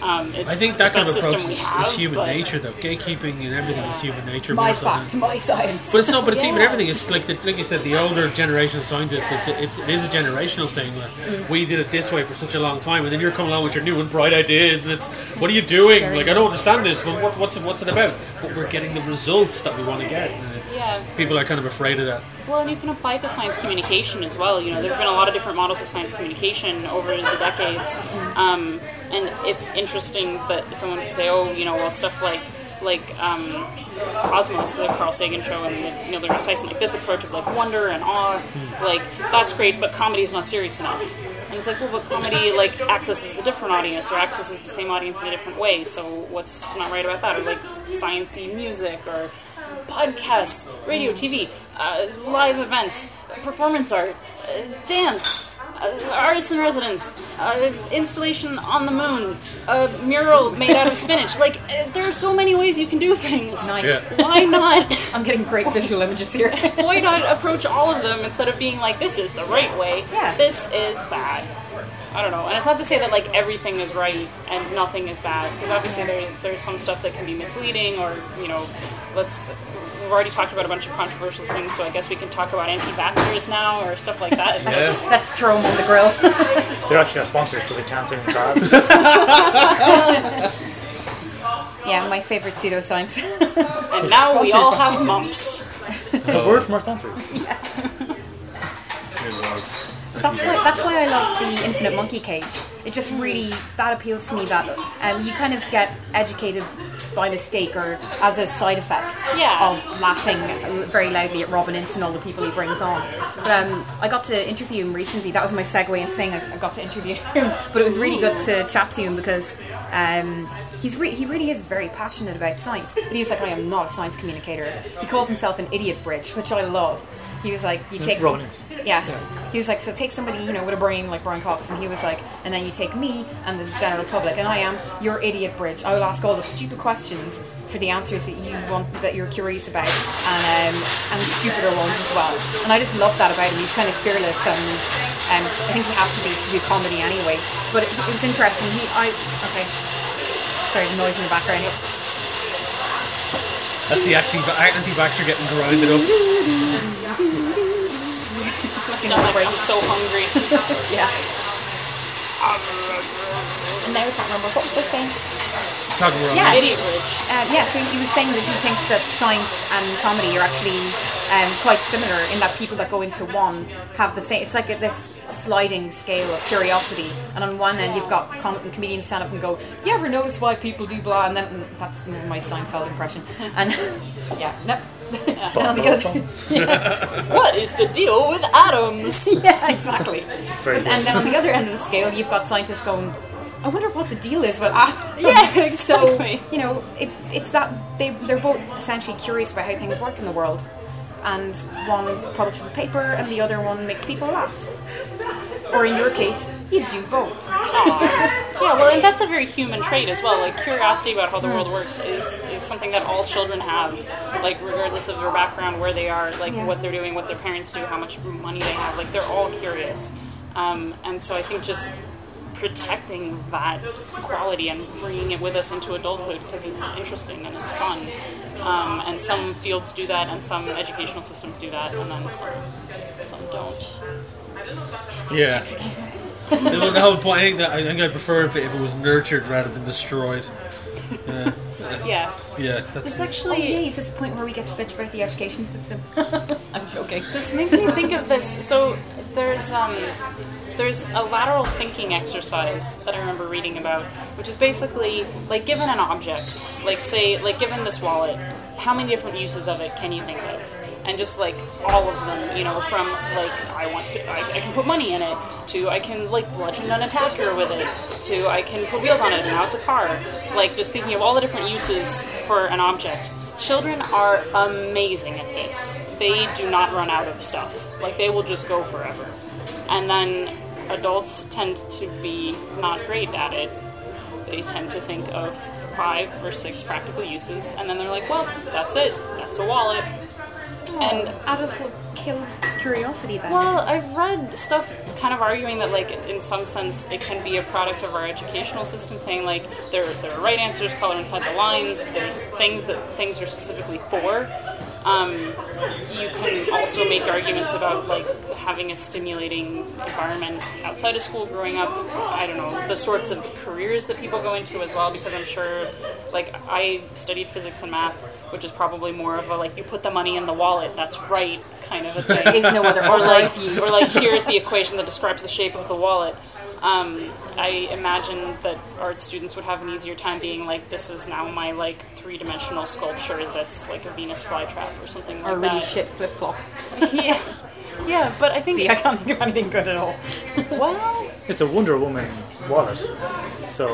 Um, it's I think that kind of approach is, have, is human nature, though. Gatekeeping and everything is human nature. My than- facts, my science. But it's not. But it's even everything. It's like the, like you said, the older generation of scientists. It's a, it's it is a generational thing. Like, we did it this way for such a long time, and then you're coming along with your new and bright ideas, and it's what are you doing? Like I don't understand this. But what, what's it, what's it about? But we're getting the results that we want to get. Yeah. people are kind of afraid of that. Well, and you can apply it to science communication as well. You know, there have been a lot of different models of science communication over the decades, um, and it's interesting that someone could say, "Oh, you know, well, stuff like like um, Cosmos, the Carl Sagan show, and the Neil deGrasse Tyson, like this approach of like wonder and awe, like that's great, but comedy is not serious enough." And it's like, well, but comedy like accesses a different audience, or accesses the same audience in a different way. So what's not right about that? Or like sciencey music, or podcasts, radio, TV, uh, live events, performance art, uh, dance, uh, artists in residence, uh, installation on the moon, a mural made out of spinach. <laughs> Like, uh, there are so many ways you can do things. Nice. Yeah. Why <laughs> not? I'm getting great visual images here. <laughs> Why not approach all of them instead of being like, this is the right way, Yeah. this is bad? I don't know. And it's not to say that like everything is right and nothing is bad, because obviously there, there's some stuff that can be misleading, or you know, let's. We've already talked about a bunch of controversial things, so I guess we can talk about anti-vaxxers now or stuff like that. Yes. Let's throw them on the grill. <laughs> They're actually our sponsors, so they can't say anything <laughs> bad. Yeah, my favorite pseudo pseudoscience. And now we all have mumps. A word from our sponsors. <laughs> That's why that's why I love the Infinite Monkey Cage. It just really that appeals to me that um, you kind of get educated by mistake or as a side effect Yeah. of laughing very loudly at Robin Ince and all the people he brings on. But um, I got to interview him recently. That was my segue in saying I, I got to interview him. <laughs> But it was really good to chat to him because um, he's re- he really is very passionate about science. But he's like, I am not a science communicator. He calls himself an idiot bridge, which I love. He was like, you take Robin Ince. yeah. He was like, so take somebody, you know, with a brain like Brian Cox, and he was like, and then you take me and the general public, and I am your idiot bridge. I will ask all the stupid questions for the answers that you want, that you're curious about, and um, and stupider ones as well. And I just love that about him. He's kind of fearless, and um, I think you have to be to do comedy anyway. But it, it was interesting. He, I, okay. Sorry, the noise in the background. That's the acting anti anti-vaxxer getting grinded up. It's my stomach. I'm so hungry. <laughs> Yeah. Um, and now I can't remember what was I saying. Talking about Yeah. Idiot bridge. Um, yeah, so he was saying that he thinks that science and comedy are actually um, quite similar in that people that go into one have the same. It's like a, this sliding scale of curiosity, and on one end you've got com- comedians stand up and go, "You ever notice why people do blah?" And then and that's my Seinfeld impression. <laughs> And yeah, no. <laughs> and on the other, <laughs> What is the deal with atoms? yeah, exactly. But, and then on the other end of the scale, you've got scientists going, I wonder what the deal is with atoms. <laughs> Yeah, <laughs> exactly. So, you know, it, it's that they, they're both essentially curious about how things work in the world. And one publishes a paper and the other one makes people laugh. Or in your case, you do both. <laughs> Yeah, well, and that's a very human trait as well. Like curiosity about how the world works is is something that all children have. Like regardless of their background, where they are, like Yeah. what they're doing, what their parents do, how much money they have. Like they're all curious. Um, and so I think just protecting that quality and bringing it with us into adulthood because it's interesting and it's fun. Um, and some fields do that, and some educational systems do that, and then some some don't. Yeah. the, the whole point, I think that I think I prefer if it, if it was nurtured rather than destroyed. Yeah, Yeah. yeah, that's Oh, actually yay, is this point where we get to bitch about the education system? <laughs> I'm joking. This makes me think of this. So there's um, there's a lateral thinking exercise that I remember reading about, which is basically like given an object, like say like given this wallet, how many different uses of it can you think of? And just like all of them, you know, from like I want to, I, I can put money in it, to I can like bludgeon an attacker with it, to I can put wheels on it and now it's a car. Like just thinking of all the different uses for an object children are amazing at this. They do not run out of stuff. Like they will just go forever. And then adults tend to be not great at it. They tend to think of five or six practical uses, and then they're like, "Well, that's it. That's a wallet." And adulthood kills its curiosity then. well, I've read stuff kind of arguing that, like, in some sense, it can be a product of our educational system, saying like there there are right answers, color inside the lines. There's things that things are specifically for. Um, you can also make arguments about like having a stimulating environment outside of school growing up. I don't know the sorts of careers that people go into as well, because I'm sure, like, I studied physics and math, which is probably more of a like you put the money in the wallet, that's right kind of a <laughs> thing there is no other or like, or like here's the equation that describes the shape of the wallet. Um, I imagine that art students would have an easier time being like, this is now my like three dimensional sculpture that's like a Venus flytrap or something like or really that. shit flip flop. <laughs> yeah, yeah, but I think See, I can't think of anything good at all. <laughs> well, It's a Wonder Woman wallet, so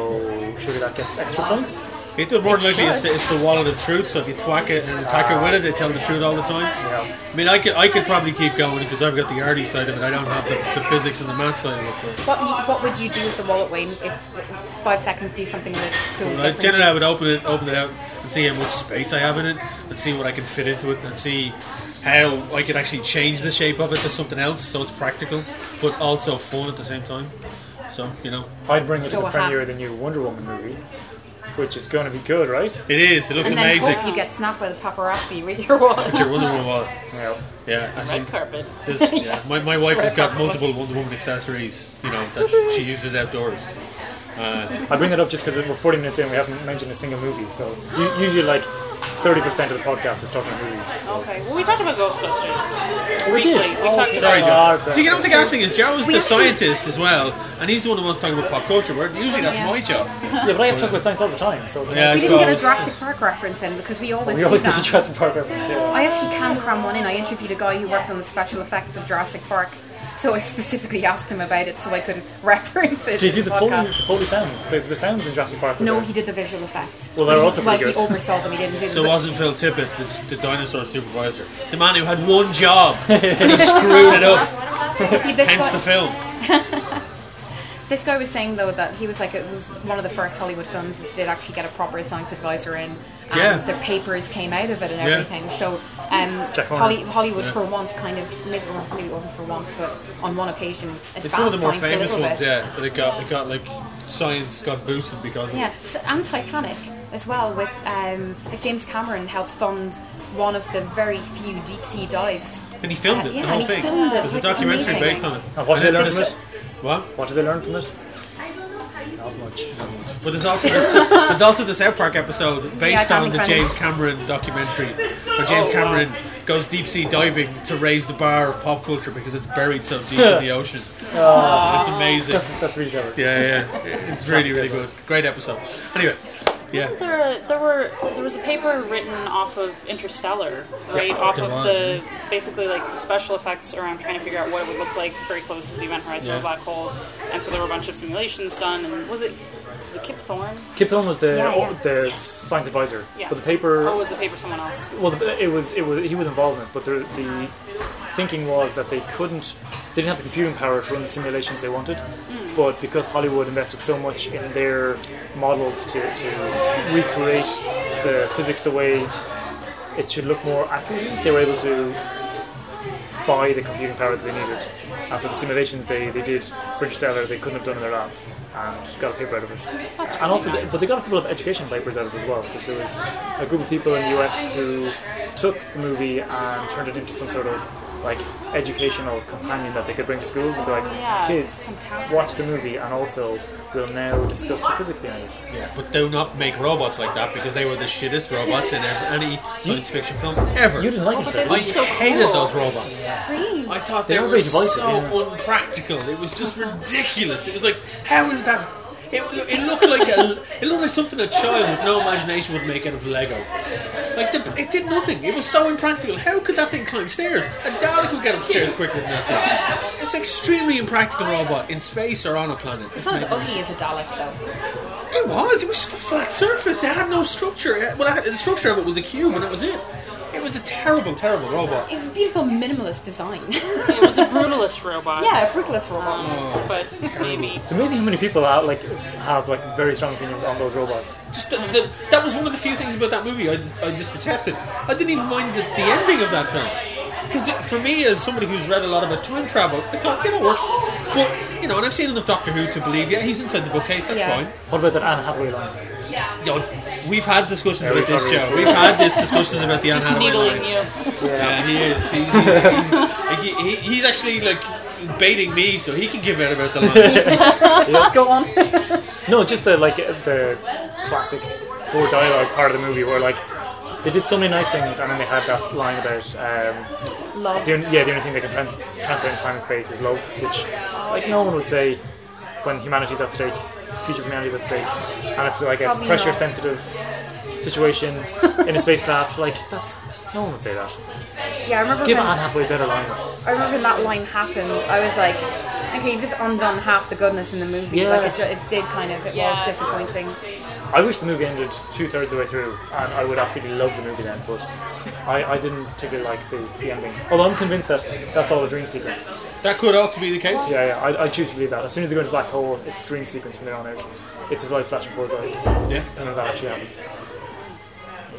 surely that gets extra points. It would more than likely it's the, it's the wallet of truth. So if you twack it and attack it with it, they tell the truth all the time. Yeah. I mean, I could I could probably keep going because I've got the arty side of it. I don't have the, the physics and the math side of it. What what would you do with the wallet, Wayne? If five seconds do something with cool, I different? generally I would open it open it out and see how much space I have in it and see what I can fit into it and see how I could actually change the shape of it to something else so it's practical but also fun at the same time. So you know, I'd bring it So to the premiere of the new Wonder Woman movie, which is going to be good, right? it is. It looks and then amazing. hope you get snapped by the paparazzi with your wallet. It's your Wonder Woman wallet. Yeah. Yeah, and red carpet. <laughs> Yeah, my, my wife has got multiple Wonder Woman accessories, you know, that she uses outdoors. Uh, I bring that up just because we're 40 minutes in, we haven't mentioned a single movie, so usually like 30% of the podcast is talking about movies. Okay, well we talked about Ghostbusters. Oh, we did. Briefly, we oh, talked Sorry, about. Joe. See, you know what the gas thing is? Joe is We the actually- scientist as well, and he's the one who wants to talk about pop culture. Where usually that's Yeah. my job. Yeah, but I have to talk about science all the time, so Yeah, we didn't get a suppose. Jurassic Park reference in because we always, we always do get that. to Jurassic Park reference. Yeah. I actually can cram one in. I interviewed a guy who worked on the special effects of Jurassic Park, so I specifically asked him about it so I could <laughs> reference it. Did you do the the Foley, Foley sounds? The, the sounds in Jurassic Park? No, there. he did the visual effects. Well, they're He- also well, pretty he oversaw them. He didn't do So it wasn't Phil Tippett, the, the dinosaur supervisor, the man who had one job and he <laughs> screwed it up. You see, this Hence guy, the film. <laughs> this guy was saying though that he was like it was one of the first Hollywood films that did actually get a proper science advisor in. And Yeah. The papers came out of it and Yeah. everything. So um, Holly, Hollywood for once kind of maybe, maybe it wasn't for once, but on one occasion It's one of the more famous ones, bit. yeah. That it got, it got like science got boosted because of Yeah, it. so, and Titanic as well. With um, like James Cameron helped fund one of the very few deep sea dives. And he filmed Uh, it, yeah, the whole and he thing. filmed it, There's a like, it's documentary amazing. based on it. And what did they learn from This- it? What? What did they learn from it? Not much. Not much. But there's also this, there's also the South Park episode based family on the friendly. James Cameron documentary, where James Cameron goes deep sea diving to raise the bar of pop culture because it's buried so deep in the <laughs> ocean. it's amazing. That's, that's really clever. Yeah, yeah, it's really really good. Great episode. Anyway, yeah. Wasn't there, a, there were there was a paper written off of Interstellar, right? off there of was, the basically like special effects around trying to figure out what it would look like very close to the event horizon of a black hole, and so there were a bunch of simulations done. And was it was it Kip Thorne, Kip Thorne was the Yeah, yeah. the science advisor, Yeah. but the paper. or was the paper someone else? Well, it was it was he was involved in it, but the, the thinking was that they couldn't, they didn't have the computing power to run the simulations they wanted. Hmm. But because Hollywood invested so much in their models to, to recreate the physics the way it should look more accurately, they were able to buy the computing power that they needed. And so the simulations they, they did for Interstellar they couldn't have done in their lab and got a paper out of it. That's And also, really but they got a couple of education papers out of it as well, because there was a group of people in the US who took the movie and turned it into some sort of like educational companion that they could bring to schools and be like, Yeah, kids, fantastic. watch the movie, and also we'll now discuss the physics behind it. Yeah, but do not make robots like that because they were the shittest robots in ever, any science fiction film ever. You didn't like oh, it, they did I so hated cool. those robots. Really? I thought They they, were were very so yeah. unpractical. It was just ridiculous. It was like, how is that? It, it looked like a, it looked like something a child with no imagination would make out of Lego. Like the, it did nothing. It was so impractical. How could that thing climb stairs? A Dalek could get upstairs quicker than that thing. It's an extremely impractical robot in space or on a planet. It's not as ugly as a Dalek though. It was. It was just a flat surface. It had no structure. It- Well, it had, the structure of it was a cube, and that was it. It was a terrible, terrible robot. It's a beautiful minimalist design. It was a brutalist robot. <laughs> yeah, a brickless robot. Um, but <laughs> maybe. It's amazing how many people have, like have like very strong opinions on those robots. Just the, the, that was one of the few things about that movie I just, I just detested. I didn't even mind the, the ending of that film. Because for me, as somebody who's read a lot about time travel, I thought, yeah, that works. But, you know, and I've seen enough Doctor Who to believe, yeah, he's inside the bookcase, that's Yeah. fine. What about that Anne Hathaway line? Yo, we've had discussions about this, Joe. We've had this discussions about the Anne Just Hathaway needling line. you. Yeah, he is. He, he, he's, like, he, he, he's actually like baiting me so he can give out about the line. <laughs> Go on. no, just the like the classic poor dialogue part of the movie where like they did so many nice things and then they had that line about um, Love. the yeah the only thing that can trans- translate in time and space is love, which like no one would say when humanity's at stake, future humanity's at stake, and it's like a Probably pressure not. sensitive situation <laughs> in a spacecraft. Like that's no one would say that. Yeah, I remember Give when, Anne Hathaway better lines. I remember when that line happened. I was like, okay, you've just undone half the goodness in the movie. Yeah. Like it, ju- it did kind of. It Yeah. was disappointing. I wish the movie ended two thirds of the way through, and I would absolutely love the movie then. But I, I didn't particularly like the, the ending. Although I'm convinced that that's all a dream sequence. that could also be the case. Yeah, yeah, I, I choose to believe that. As soon as they go into black hole, it's dream sequence from there on out. It's his life flashing before his eyes, Yeah. and then that actually happens.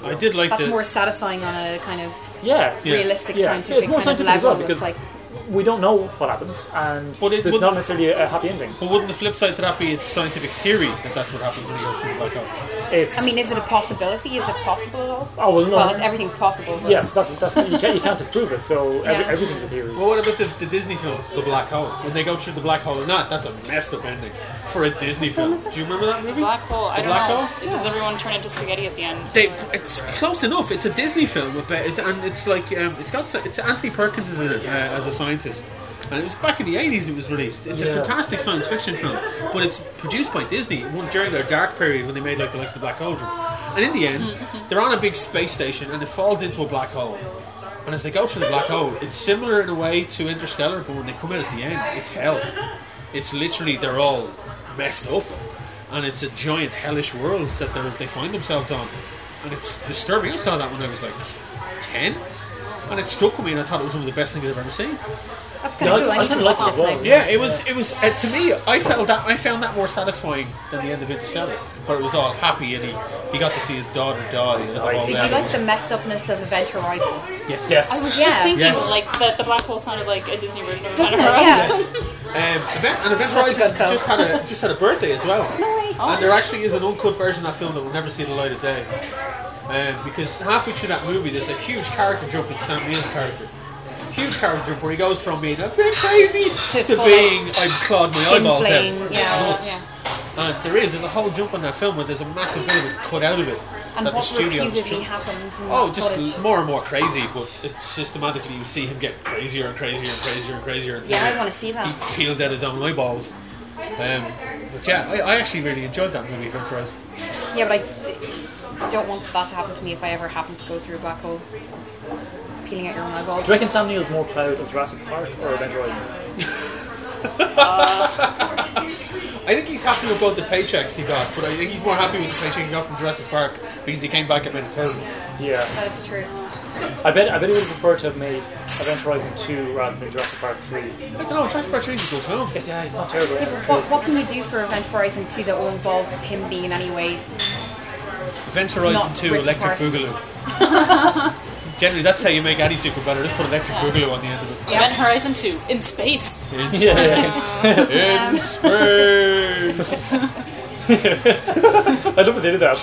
I did like That's the. more satisfying on a kind of Yeah, Yeah. realistic Yeah, scientific it's more kind scientific of as well, level. because- it's like we don't know what happens, and But it there's would- not necessarily a, a happy ending. But wouldn't the flip side to that be it's scientific theory that that's what happens when you go through the black hole? It's I mean, is it a possibility? Is it possible at all? oh well, no, Well, everything's possible. But yes, that's that's you can't you can't disprove it. So every, everything's a theory. Well, what about the, the Disney film, The Black Hole? When they go through the black hole or not, that's a messed up ending for a Disney film. Do you remember that movie? Black hole. I The don't black know. hole? Does everyone turn into spaghetti at the end? They, it's close enough. It's a Disney film, about, it's, and it's like um, it's got it's Anthony Perkins is in it uh, as a scientist, and it was back in the eighties. It was released. It's a fantastic science fiction film, but it's produced by Disney one during their dark period when they made like the likes of the Black Hole. And in the end, <laughs> they're on a big space station and it falls into a black hole. And as they go through the black hole, it's similar in a way to Interstellar, but when they come out at the end, it's hell. It's literally they're all messed up, and it's a giant hellish world that they they find themselves on, and it's disturbing. I saw that when I was like ten, and it stuck with me, and I thought it was one of the best things I've ever seen. that's kind Yeah, of cool. I- I, I need to kinda watch it this. as well. Yeah, it was it was uh, to me. I felt that I found that more satisfying than the end of Interstellar, where it was all happy and he, he got to see his daughter die. And all Did you like the messed upness of Event Horizon? Yes. Yes. I was Yeah. just thinking Yes. like that the black hole sounded like a Disney version of Doesn't Event? Horizon. Yeah. <laughs> Um, event, and Event Such a Horizon just had a just had a birthday as well. No way. And there actually is an uncut version of that film that will never see the light of day. Um, because halfway through that movie, there's a huge character jump in Sam Neill's character. Huge character jump where he goes from being a bit crazy to, full being I've clawed my eyeballs flame, out. yeah, Nuts. And there is, there's a whole jump in that film where there's a massive bit of it cut out of it. And that the what studio repeatedly happened in Oh, just footage? more and more crazy, but systematically you see him get crazier and crazier and crazier and crazier until Yeah, I wanna see that. he peels out his own eyeballs. Um, but yeah, I, I actually really enjoyed that movie, Horizon. Yeah, but I d- don't want that to happen to me if I ever happen to go through a black hole. Peeling out your own eyeballs. Do you reckon Sam Neill's more proud of Jurassic Park or Event Horizon? <laughs> I think he's happy with both the paychecks he got, but I think he's more happy with the paycheck he got from Jurassic Park because he came back and made a third one. Yeah. That is true. I bet I bet he would prefer to have made Event Horizon 2 rather than Jurassic Park 3. I don't know, Jurassic Park 3 is a good film. Yes, yeah, it's not terrible. What, what can you do for Event Horizon 2 that will involve him being in any way? Event Horizon Not 2, Electric Park. Boogaloo. <laughs> Generally, that's how you make any sequel better. Just put Electric Boogaloo on the end of it. Event Horizon 2 in space. In <laughs> Yeah, space. <laughs> In space. I love that they did that.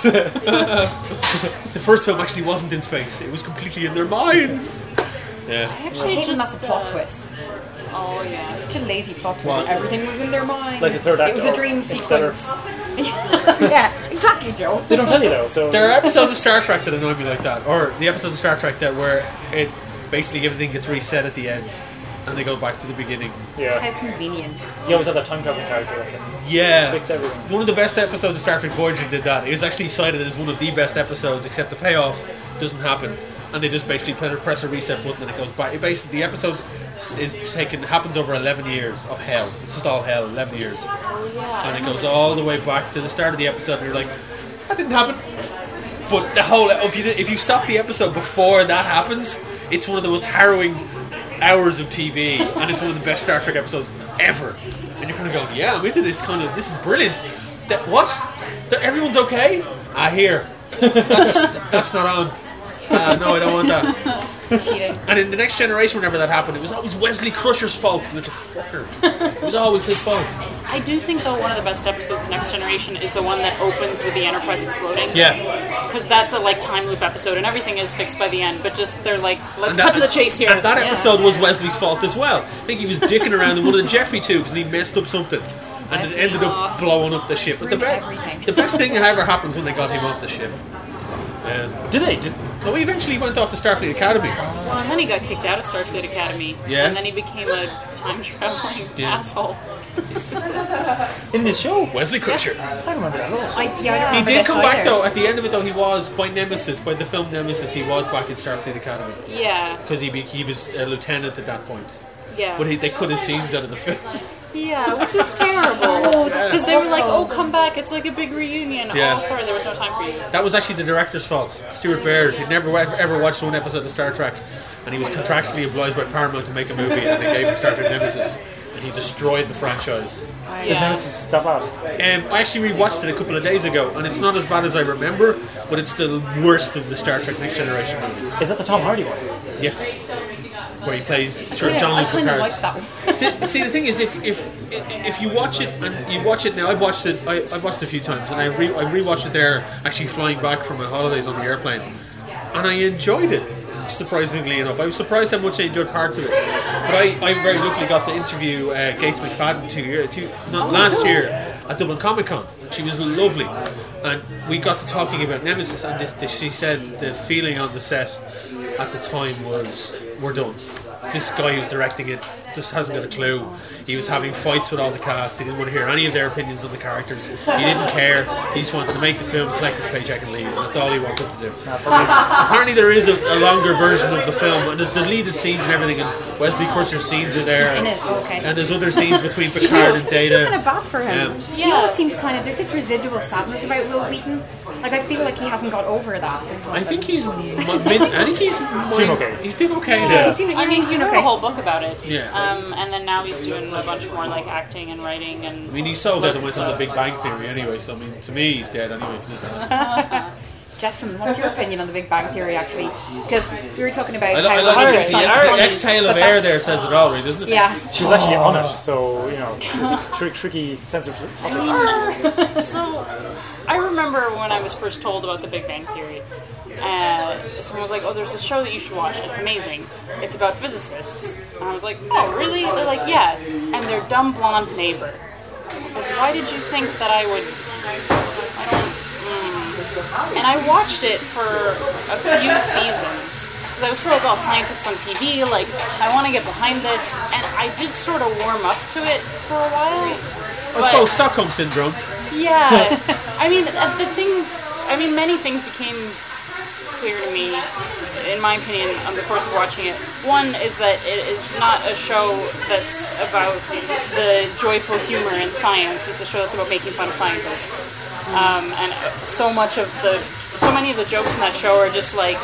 The first film actually wasn't in space. It was completely in their minds. Yeah. I Actually, hate when that's just a plot uh, twist. Oh yeah. Such a lazy plot twist. What? Everything was in their mind. Like the third act. It was a dream sequence. <laughs> yeah, exactly, Joe. they don't tell you though, so There are episodes of Star Trek that annoy me like that, or the episodes of Star Trek that where it basically everything gets reset at the end, and they go back to the beginning. yeah. How convenient. You always have that time traveling character that can Yeah. fix everything. One of the best episodes of Star Trek Voyager did that. It was actually cited as one of the best episodes, except the payoff doesn't happen, and they just basically press press a reset button and it goes back. It basically the episode is taken happens over eleven years of hell. It's just all hell, eleven years, and it goes all the way back to the start of the episode. And you're like, that didn't happen. But the whole if you if you stop the episode before that happens, it's one of the most harrowing hours of TV, and it's one of the best Star Trek episodes ever. And you're kind of going, yeah, I'm into this kind of. This is brilliant. That what? That everyone's okay? I hear. <laughs> That's that's not on. Uh, no, I don't want that. <laughs> cheating. And in the next generation, whenever that happened, it was always Wesley Crusher's fault. Little fucker. It was always his fault. I do think though one of the best episodes of Next Generation is the one that opens with the Enterprise exploding. Yeah. Because that's a like time loop episode, and everything is fixed by the end. But just they're like, let's cut to the chase here. And that Yeah. episode was Wesley's fault as well. I think he was dicking around in one of the Jefferies tubes and he messed up something. And it ended up blowing up the ship. But the, be- Everything. the best thing that ever happens when they got him off the ship. Did they? Did, oh, no, he eventually went off to Starfleet Academy. Well, and then he got kicked out of Starfleet Academy. Yeah. And then he became a time traveling Yeah. asshole. <laughs> in this show? Wesley Crusher. I don't remember that at all. I, yeah, I He did come back either. though. At the end of it though, he was by Nemesis, by the film Nemesis. He was back in Starfleet Academy Yeah. because he be, he was a lieutenant at that point. Yeah. But he, they cut his scenes out of the film. yeah, which is terrible. <laughs> Because they were like, oh, come back. It's like a big reunion. Yeah. Oh, sorry, there was no time for you. That was actually the director's fault. Stuart Baird. He'd never ever, ever watched one episode of Star Trek, and he was contractually obliged by Paramount to make a movie, and they gave him Star Trek Nemesis, and he destroyed the franchise. Is Yeah. Nemesis that bad? Um, I actually rewatched it a couple of days ago, and it's not as bad as I remember, but it's the worst of the Star Trek Next Generation movies. Is that the Tom Hardy one? Yes, where he plays Sir Yeah, Jean-Luc Picard. like that. See, see, the thing is, if if if you watch it and you watch it now, I've watched it. I, I've watched it a few times, and I re, I rewatched it there, actually flying back from my holidays on the airplane, and I enjoyed it. Surprisingly enough, I was surprised how much I enjoyed parts of it. But I, I very luckily got to interview uh, Gates McFadden two year, two not last year at Dublin Comic Con. She was lovely, and we got to talking about Nemesis. And this, this, she said the feeling on the set at the time was, "We're done." This guy who's directing it just hasn't got a clue. He was having fights with all the cast. He didn't want to hear any of their opinions on the characters. He didn't care. He just wanted to make the film, collect his paycheck, and leave. That's all he wanted to do. Apparently, there is a, a longer version of the film, and there's deleted scenes and everything. And Wesley Crusher's scenes are there, and, okay. and there's other scenes between <laughs> Picard and feel kind of bad for him. Yeah. He always seems kind of. There's this residual sadness about Wil Wheaton. Like I feel like he hasn't got over that. I think he's. Mid, I think he's Doing okay. He's doing okay. Yeah, now. he's doing, I mean, he's he wrote okay. a whole book about it. Yeah. Um, and then now he's doing a bunch more like acting and writing and. I mean, he sold out and went on the Big Bang Theory anyway. So I mean, to me, he's dead anyway. <laughs> <laughs> Jessamyn, what's your opinion on the Big Bang Theory actually? Because we were talking about I, how li- I like the, it's the funny, exhale of air there says it all, right, doesn't it? Yeah. She was actually on it, so you know, it's tri- tricky sensitive topic. So, I remember when I was first told about the Big Bang Theory. Uh, someone was like, "Oh, there's a show that you should watch. It's amazing. It's about physicists." And I was like, "Oh, really?" They're like, "Yeah." And their dumb blonde neighbor. I was like, "Why did you think that I would?" And I watched it for a few seasons. Because I was sort of all scientists on TV, like, I want to get behind this. And I did sort of warm up to it for a while. It's called Stockholm syndrome. Yeah, <laughs> I mean uh, the thing. I mean, many things became clear to me, in my opinion, on the course of watching it. One is that it is not a show that's about the joyful humor in science. It's a show that's about making fun of scientists, um, and so much of the, so many of the jokes in that show are just like.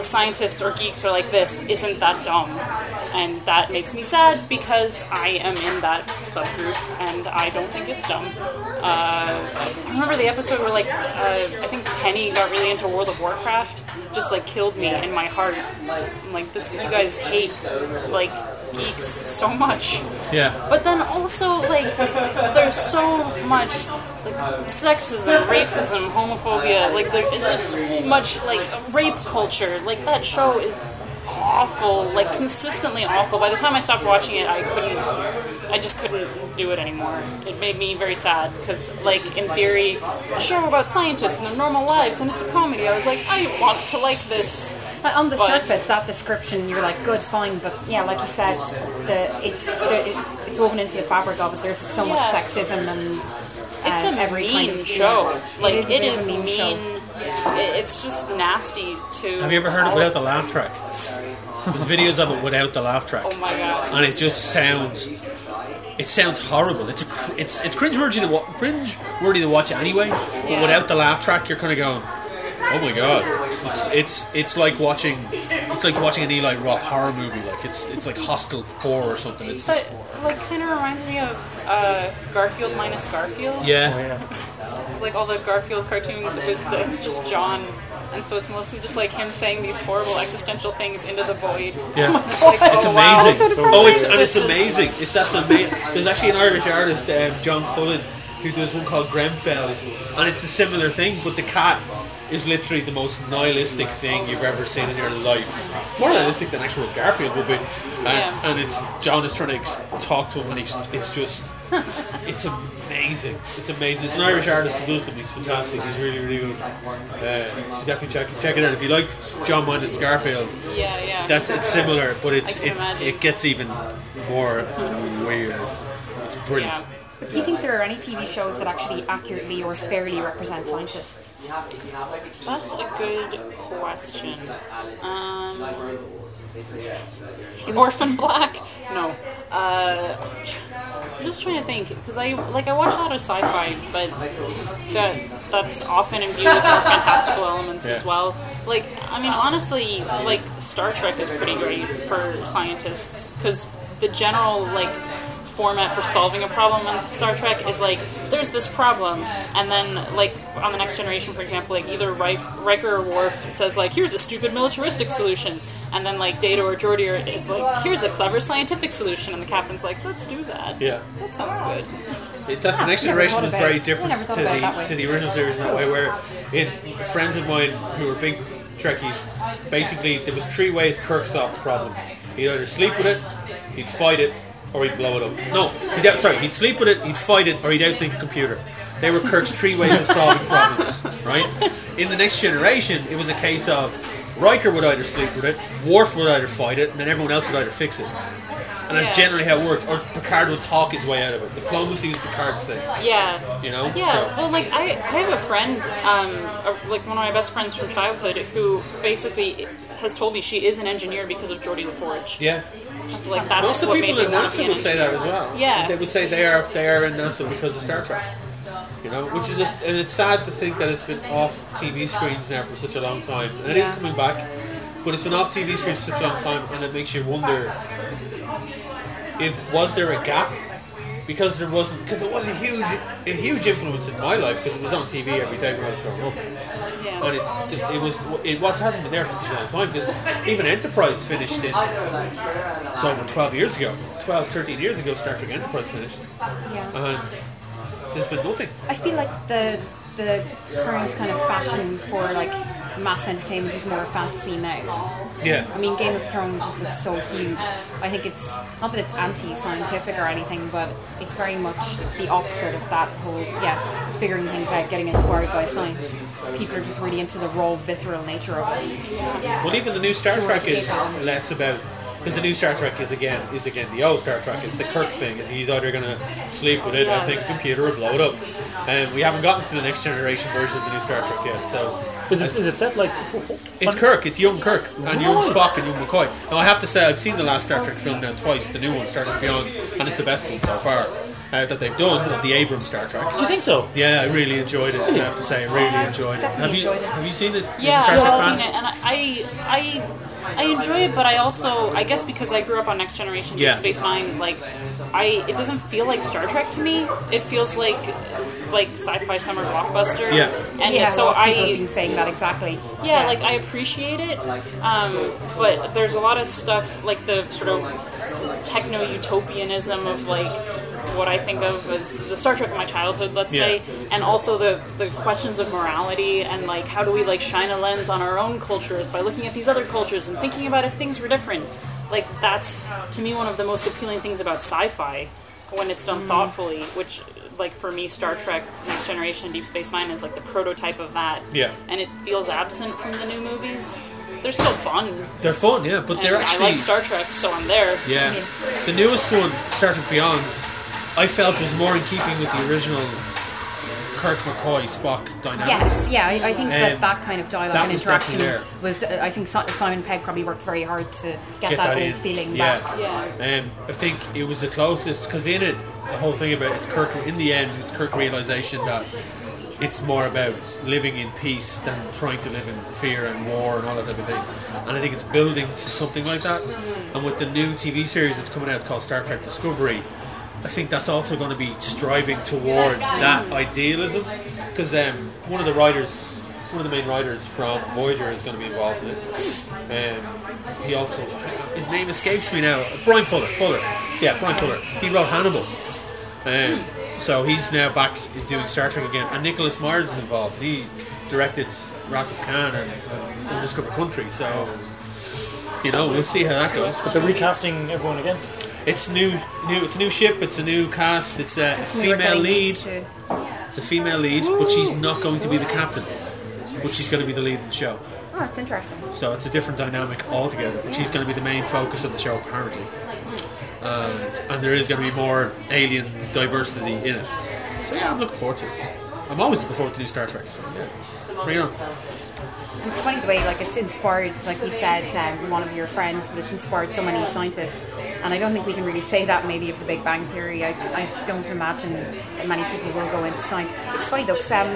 Scientists or geeks are like this, isn't that dumb? And that makes me sad because I am in that subgroup and I don't think it's dumb. I remember the episode where like uh, I think Penny got really into World of Warcraft, just like killed me in my heart. I'm like this, you guys hate like geeks so much, Yeah. but then also like there's so much like sexism, racism, homophobia. Like there, there's so much like rape culture. Like that show is awful, like consistently awful. By the time I stopped watching it, I couldn't, I just couldn't do it anymore. It made me very sad because, like, in theory, a show about scientists and their normal lives, and it's a comedy. I was like, I want to like this. But on the But- surface, that description, you're like, good, fine, but yeah, like you said, the it's the, it, woven into the fabric of it. There's so much sexism and It's uh, a every mean kind of show. Like it is, a it bit of is a mean, mean. show. It's just nasty to. Have you ever heard it without the laugh track? There's videos of it without the laugh track, Oh my god. and it just sounds. It sounds horrible. It's a, cr- it's it's cringeworthy to wa- cringe worthy to watch anyway. But Yeah. without the laugh track, you're kind of going, "Oh my god!" It's, it's it's like watching it's like watching an Eli Roth horror movie. Like it's it's like Hostel Four or something. It's But just, like kind of reminds me of uh, Garfield minus Garfield. yeah. Oh, yeah. Like all the Garfield cartoons, with it's just Jon, and so it's mostly just like him saying these horrible existential things into the void. Yeah. <laughs> It's like, It's oh, wow. amazing. so oh, it's and it's This is- amazing. It's that's amazing. There's actually an Irish artist, um, John Cullen, who does one called Grenfell, and it's a similar thing. But the cat is literally the most nihilistic thing you've ever seen in your life. More nihilistic than actual Garfield would be. And, Yeah. and it's John is trying to ex- talk to him, and he's, it's just, <laughs> it's amazing. It's amazing. It's an Irish artist who does them. He's fantastic. He's really, really good. Uh, definitely check check it out. If you liked Jon minus Garfield, Yeah, yeah. that's it's similar, but it's it, imagine. it gets even more weird. It's brilliant. yeah. But do you think there are any TV shows that actually accurately or fairly represent scientists? That's a good question. Um, Orphan Black? No. Uh, I'm just trying to think because I like I watch a lot of sci-fi, but that that's often imbued with more fantastical elements as well. Like I mean, honestly, like Star Trek is pretty great for scientists because the general like format for solving a problem on Star Trek is like there's this problem, and then like on the Next Generation, for example, like either Rife, Riker or Worf says like here's a stupid militaristic solution, and then like Data or Geordi are- is like here's a clever scientific solution, and the captain's like let's do that. Yeah, That sounds good. it, that's the next generation thought is very different to about it that the to the original series in that way. Where it, friends of mine who were big Trekkies, basically there was three ways Kirk solved the problem. He'd either sleep with it, he'd fight it, or he'd blow it up. No, he'd out, sorry, he'd sleep with it, he'd fight it, or he'd outthink a computer. They were Kirk's three ways of solving problems, right? In the next generation, it was a case of Riker would either sleep with it, Worf would either fight it, and then everyone else would either fix it. And that's Yeah. generally how it worked. Or Picard would talk his way out of it. Diplomacy was Picard's thing, Yeah. you know? Yeah, So, well, like I, I have a friend, um, a- like one of my best friends from childhood, who basically has told me she is an engineer because of Geordi La Forge. yeah. Just like that's Most of the what people made in me want to be NASA would say that as well. Yeah. They would say they are they are in NASA because of Star Trek. You know, which is just, and it's sad to think that it's been off TV screens now for such a long time. And it is Yeah. coming back, but it's been off TV screens for such a long time, and it makes you wonder if was there a gap because there wasn't because it was a huge a huge influence in my life because it was on TV every day when I was growing up. Yeah. And it's it was it was hasn't been there for such a long time because even Enterprise finished in over 12 years ago 12 13 years ago Star Trek Enterprise finished Yeah. and there's been nothing I feel like the the current kind of fashion for like mass entertainment is more fantasy now. yeah I mean, Game of Thrones is just so huge. I think it's not that it's anti-scientific or anything, but it's very much the opposite of that whole yeah, figuring things out, getting inspired by science. People are just really into the raw, visceral nature of it. well even the new Star Trek is less about because the new Star Trek is again is again the old Star Trek it's the Kirk thing and he's either gonna sleep with it I think a computer will blow it up and we haven't gotten to the next generation version of the new Star Trek yet so Is it, is it set like? It's Kirk. It's young Kirk and young Spock and young McCoy. Now I have to say I've seen the last Star Trek film now twice. The new one, Star Trek Beyond, and it's the best one so far uh, that they've done of the Abrams Star Trek. Do you think so? Yeah, I really enjoyed it. I have to say, I really enjoyed it. Have you enjoyed it. have you seen it? Yeah, I've seen it, and I, I, I enjoy it, but I also, I guess, because I grew up on Next Generation, Deep Yeah. Space Nine, like, I, it doesn't feel like Star Trek to me. It feels like, like sci-fi summer blockbuster. Yeah. And yeah, so a lot of people have I, been saying that exactly. yeah, like I appreciate it, um, but there's a lot of stuff like the sort of techno utopianism of like what I think of as the Star Trek of my childhood, let's Yeah. say, and also the the questions of morality and like how do we like shine a lens on our own culture by looking at these other cultures and thinking about if things were different. Like that's to me one of the most appealing things about sci-fi when it's done mm. thoughtfully, which like for me Star Trek Next Generation Deep Space 9 is like the prototype of that Yeah. and it feels absent from the new movies. They're still fun. They're fun, yeah, but And they're I like Star Trek, so I'm there. yeah. The newest one, Star Trek Beyond, I felt was more in keeping with the original Kirk McCoy Spock dynamic. Yes, yeah, I, I think that Um, that kind of dialogue that and interaction definitely was. Uh, I think Simon Pegg probably worked very hard to get, Get that, that old in. feeling Yeah. back. Yeah. Um, I think it was the closest because in it, the whole thing about it's Kirk. In the end, it's Kirk realization that it's more about living in peace than trying to live in fear and war and all that type of thing. And I think it's building to something like that. And with the new TV series that's coming out called Star Trek Discovery, I think that's also going to be striving towards that idealism. Because um, one of the writers, one of the main writers from Voyager is going to be involved in it. Um, he also, his name escapes me now. Brian Fuller. Fuller. Yeah, Brian Fuller. He wrote Hannibal. Um, so he's now back doing Star Trek again. And Nicholas Myers is involved. He directed Wrath of Khan and, and Undiscovered Country. So, you know, we'll see how that goes. But they're recasting everyone again. It's new, new. It's a new ship. It's a new cast. It's a Just when we were female lead. It's a female lead, but she's not going to be the captain. But she's going to be the lead in the show. Oh, it's interesting. So it's a different dynamic altogether. But she's going to be the main focus of the show apparently. And, and there is going to be more alien diversity in it. So yeah, I'm looking forward to it. I'm always looking forward to new Star Trek. So yeah, bring on. It's funny the way like it's inspired, like you said, um, one of your friends, but it's inspired so many scientists. And I don't think we can really say that maybe of the Big Bang Theory. I, I don't imagine that many people will go into science. It's funny though, 'cause, um,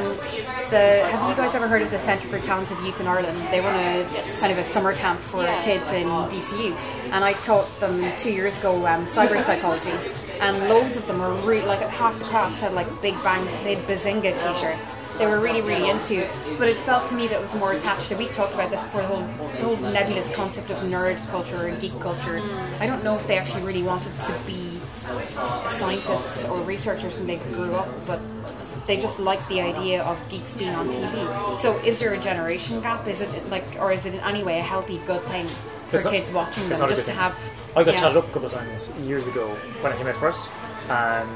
the have you guys ever heard of the Centre for Talented Youth in Ireland? They run a kind of a summer camp for kids in DCU, and I taught them two years ago um, cyber psychology, and loads of them were really like half the class had like Big Bang, they had Bazinga t-shirts. They were really really into but it felt to me that it was more attached to. We've talked about this before. The whole, the whole nebulous concept of nerd culture and geek culture. I don't know if they actually really wanted to be scientists or researchers when they grew up, but they just like the idea of geeks being on TV. So, is there a generation gap? Is it like, or is it in any way a healthy, good thing for It's not- kids watching them it's not a just to have? I got yeah. chatted up a couple of times years ago when I came out first, and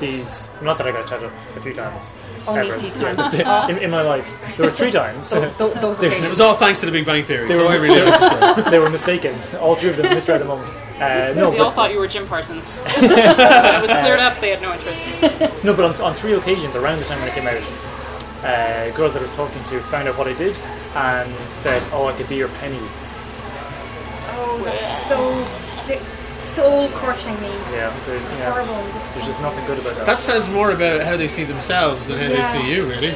these not that I got chatted up a few times. Only a ever. few Yeah, times. <laughs> in, in my life, there were three times. Th- those <laughs> They- It was all thanks to the Big Bang Theory. They so were- I really <laughs> like the show. they were mistaken. All three of them misread the moment. Uh, no, They all thought you were Jim Parsons. when it was cleared up, they had no interest. no, but on, on three occasions around the time when I came out, uh, girls that I was talking to found out what I did and said, "Oh, I could be your penny." That's so soul crushing me. Yeah, they- yeah. Horrible. and Just, There's just nothing good about that. That says more about how they see themselves than how they see you, really.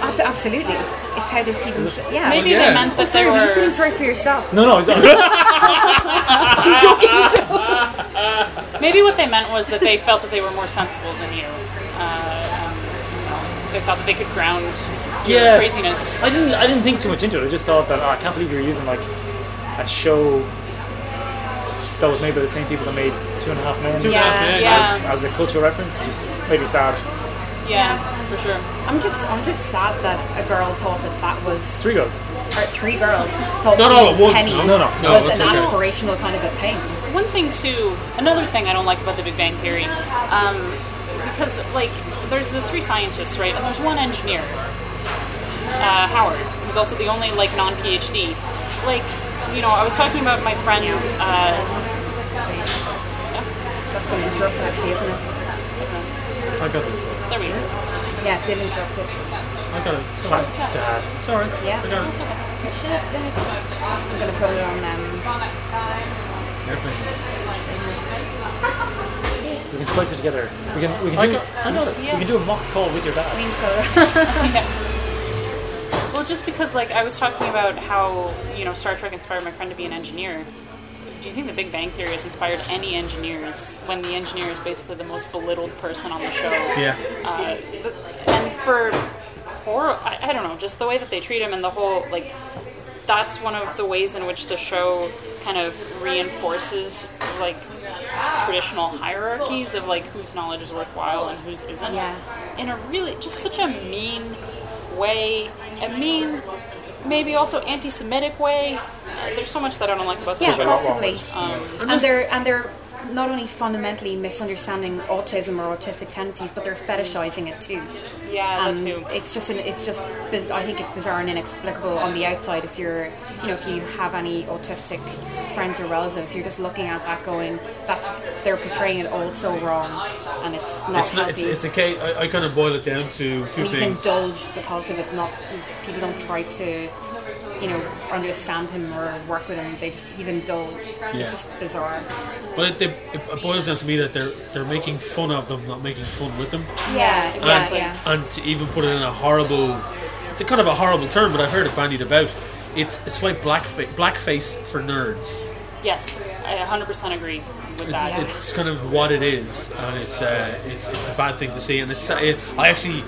Absolutely, it's how they see themselves. Yeah. Maybe yeah. they meant Oh, sorry, they were you were. feeling sorry for yourself? no, no, I was, <laughs> <laughs> Maybe what they meant was that they felt that they were more sensible than you. Uh, um, you know, they thought that they could ground your Yeah. craziness. I didn't. I didn't think too much into it. I just thought that oh, I can't believe you're using like a show that was made by the same people that made Two and a Half Men Two and a half Yeah. men. Yeah. as, as a cultural reference. It's maybe sad. Yeah, for sure. I'm just, I'm just sad that a girl thought that that was, Three girls. or three girls thought Not all at once, Penny no? No, no. No, was that's an okay. aspirational kind of a thing. One thing too, another thing I don't like about the Big Bang Theory, um, because like there's the three scientists, right, and there's one engineer, uh, Howard, who's also the only like non-PhD. Like, you know, I was talking about my friend. Uh, That's going to interrupt actually, isn't it? I got it. there we go. Yeah, it did interrupt it. I got it. Classic dad. Sorry. Yeah. I got it. Shut up, Dad. I'm going to put it on um, Airplane. <laughs> We can splice it together. We can. We can I do. got, I got it. We can do a mock call with your dad. Queen's Code. <laughs> Well, just because like I was talking about how you know Star Trek inspired my friend to be an engineer. Do you think the Big Bang Theory has inspired any engineers when the engineer is basically the most belittled person on the show? Yeah. Uh, the- and for horror, I, I don't know, just the way that they treat him and the whole like. That's one of the ways in which the show kind of reinforces like traditional hierarchies of like whose knowledge is worthwhile and whose isn't. Yeah. In a really just such a mean way, a mean, maybe also anti-Semitic way. Uh, there's so much that I don't like about Yeah, this. a possibly. Um, and they're and they're not only fundamentally misunderstanding autism or autistic tendencies, but they're fetishizing it too. yeah, that And too. it's just an, it's just I think it's bizarre and inexplicable on the outside if you're you know if you have any autistic friends or relatives, you're just looking at that going, that's they're portraying it all so wrong, and it's not It's not. healthy. It's, it's a case. I, I kind of boil it down to two and he's things. indulged because of it. Not people don't try to, you know, understand him or work with him. They just he's indulged. Yeah. It's just bizarre. Well, it, it, it boils down to me that they're they're making fun of them, not making fun with them. Yeah, exactly. Yeah, yeah. and to even put it in a horrible it's a kind of a horrible term but i've heard it bandied about it's it's like blackface blackface for nerds Yes, I 100% agree with that. It's kind of what it is and it's uh, it's it's a bad thing to see and it's it, i actually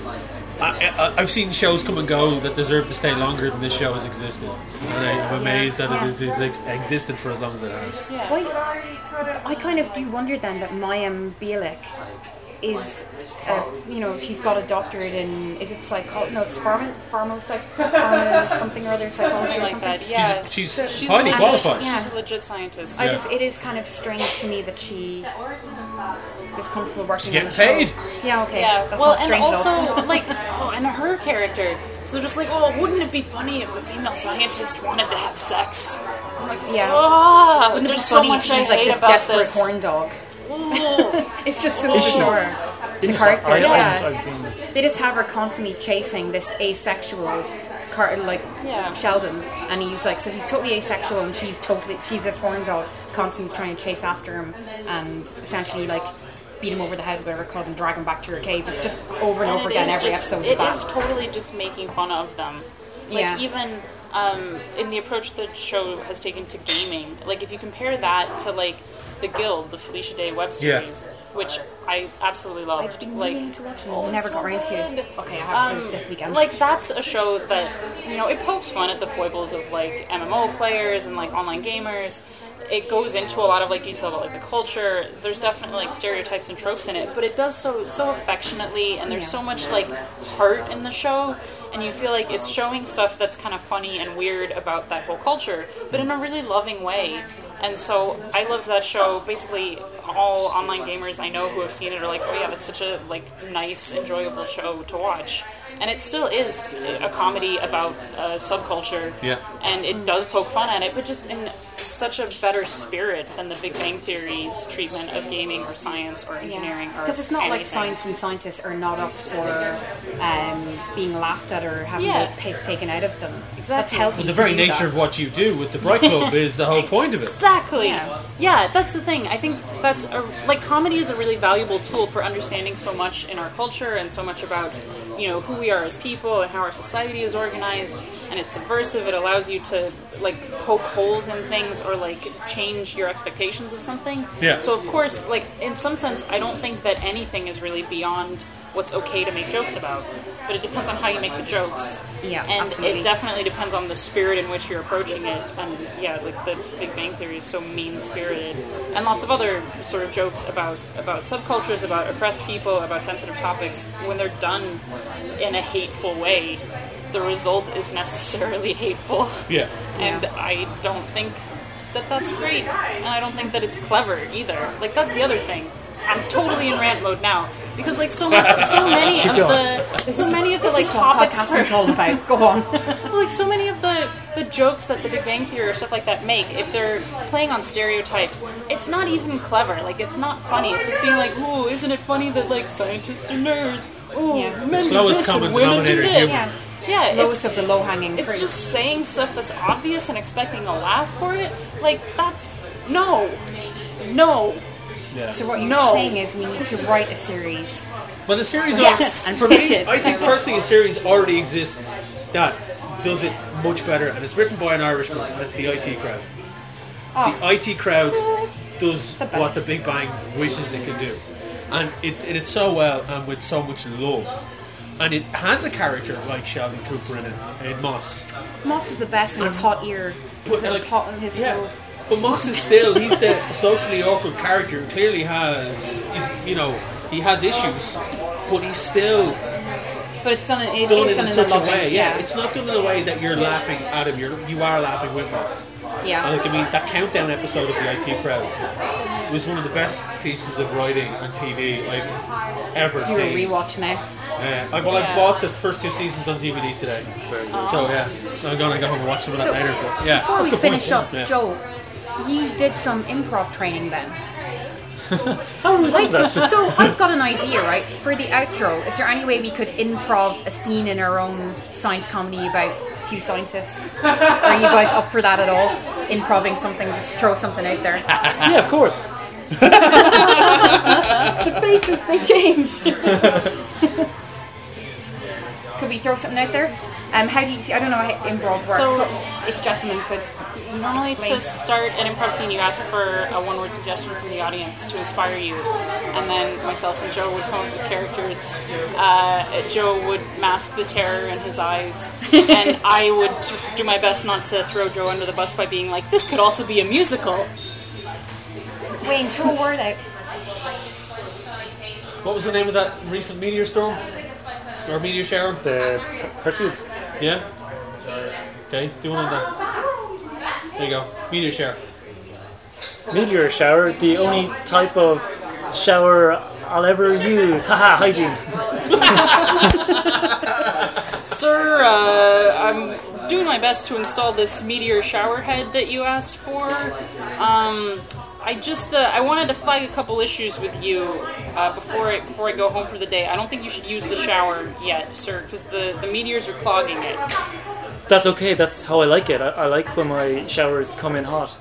I, I, I've seen shows come and go that deserve to stay longer than this show has existed, and I'm amazed that it has ex- existed for as long as it has. Why, I kind of do wonder then that Mayim Bialik is, uh, you know, she's got a doctorate in, is it psychology? No, it's pharma, pharma, psych, pharma something or other, <laughs> psychology or Something like that. Yeah. She's, So- she's She's highly a legit. Yeah. She's a legit scientist. I Yeah. just, it is kind of strange to me that she is comfortable working She's on a getting show. paid. Yeah, okay. Yeah, That's well, not and strange at also <laughs> like, oh, and her character. So just like, oh, wouldn't it be funny if a female scientist wanted to have sex? I'm like, Yeah. ah, Wouldn't it be there's so funny if much she's like this desperate this. horn dog? Ooh. <laughs> It's just so Is she? The Didn't character, I, I, yeah. I, I've seen They just have her constantly chasing this asexual car like Yeah. Sheldon and he's like so he's totally asexual and she's totally she's this horn dog constantly trying to chase after him and essentially like beat him over the head with whatever club and drag him back to her cave. It's just over and over again is every just, episode. It is is totally just making fun of them. Like Yeah. even um, in the approach the show has taken to gaming, like if you compare that to like the Guild, the Felicia Day web Yeah. series, which I absolutely loved. I've been like to watch it. oh, never so got around to it. Okay, I have to Um, this weekend. Like that's a show that you know it pokes fun at the foibles of like MMO players and like online gamers. It goes into a lot of like detail about like the culture. There's definitely like stereotypes and tropes in it, but it does so so affectionately, and there's Yeah. so much like heart in the show. And you feel like it's showing stuff that's kind of funny and weird about that whole culture, but in a really loving way. And so I loved that show. Basically, all online gamers I know who have seen it are like, "Oh yeah, that's such a like nice, enjoyable show to watch." And it still is a comedy about uh, subculture. Yeah. And it does poke fun at it, but just in such a better spirit than the Big Bang Theory's treatment of gaming or science or engineering or because it's not like science and scientists are not up for um, being laughed at or having Yeah. the piss taken out of them. That's Exactly. healthy. But the to very do nature that. of what you do with the Bright Club <laughs> is the whole point of it. Exactly. Yeah. Yeah. that's the thing. I think that's a, like comedy is a really valuable tool for understanding so much in our culture and so much about you know who we are as people and how our society is organized. And it's subversive. It allows you to like poke holes in things or like change your expectations of something. Yeah. So of course, like in some sense, I don't think that anything is really beyond what's okay to make jokes about. But it depends on how you make the jokes. Yeah, and absolutely. it definitely depends on the spirit in which you're approaching it. And yeah, like the Big Bang Theory is so mean spirited, and lots of other sort of jokes about about subcultures, about oppressed people, about sensitive topics. When they're done in a hateful way, the result is <laughs> necessarily hateful, Yeah. and I don't think. That that's great, and I don't think that it's clever either. Like that's the other thing. I'm totally in rant mode now because like so much, so <laughs> many of going. the, so many of the like This is what topics podcasting for- is all about. Go on. <laughs> well, like so many of the the jokes that the Big Bang Theory or stuff like that make, if they're playing on stereotypes, it's not even clever. Like it's not funny. It's just being like, oh, isn't it funny that like scientists are nerds? Oh, Yeah. men It's do this and women do this. humor. Yeah, Lowest it's of the low hanging fruit. it's just saying stuff that's obvious and expecting a laugh for it. Like that's no, no. so what you're No. saying is we need to write a series. But the series, Yes. al- And for me, it. I think personally, a series already exists that does it much better, and it's written by an Irishman. and It's the IT crowd. The oh. IT crowd does The what the. Big Bang wishes it could do, and it, it it's so well and with so much love. And it has a character like Sheldon Cooper in it, in Moss. Moss is the best in his hot ear. But, His, like, hot, his Yeah, little- but Moss is still he's the socially awkward character and clearly has he's you know he has issues, but he's still but it's done in, it, done it's in done in such a way. Yeah, it's not done in a way that you're laughing at him. You're you are laughing with Moss. yeah. And like I mean, that countdown episode of the IT crowd was one of the best pieces of writing on TV I've ever You're a seen. rewatch now. Uh, I, well, I bought the first two seasons on DVD today, so yes, I'm gonna go home and watch some of that So, later. But yeah, Before that's we a good point. finish up, Yeah. Joe, you did some improv training then. <laughs> How would we Like, do that? so I've got an idea, right? For the outro, is there any way we could improv a scene in our own science comedy about two scientists? Are you guys up for that at all? Improving something, just throw something out there. <laughs> yeah, of course. <laughs> the faces, they change. Could we throw something out there? Um, how do you see? I don't know how improv works. So- What- if Jessamyn could. Normally, explain. to start an improv scene, you ask for a one-word suggestion from the audience to inspire you, and then myself and Joe would come up with characters. Uh, Joe would mask the terror in his eyes, <laughs> and I would t- do my best not to throw Joe under the bus by being like, "This could also be a musical." Wayne, throw a word out. What was the name of that recent meteor storm? Or meteor shower? The Perseids. Yeah? Okay, do one of that. There you go. Meteor shower. Meteor shower, the only type of shower I'll ever use. Haha, hygiene. <laughs> Sir, uh, I'm doing my best to install this meteor shower head that you asked for. Um, I just uh, I wanted to flag a couple issues with you uh, before I before I go home for the day. I don't think you should use the shower yet, sir, because the the meteors are clogging it. That's okay, that's how I like it. I, I like when my showers come in hot.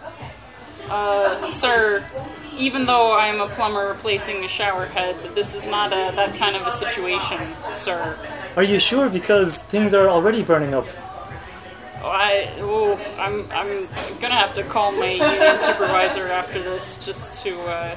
Uh, Sir, even though I am a plumber replacing a shower head, this is not a, that kind of a situation, sir. Are you sure? Because things are already burning up. I, oh, I'm, I'm gonna have to call my union supervisor after this just to uh,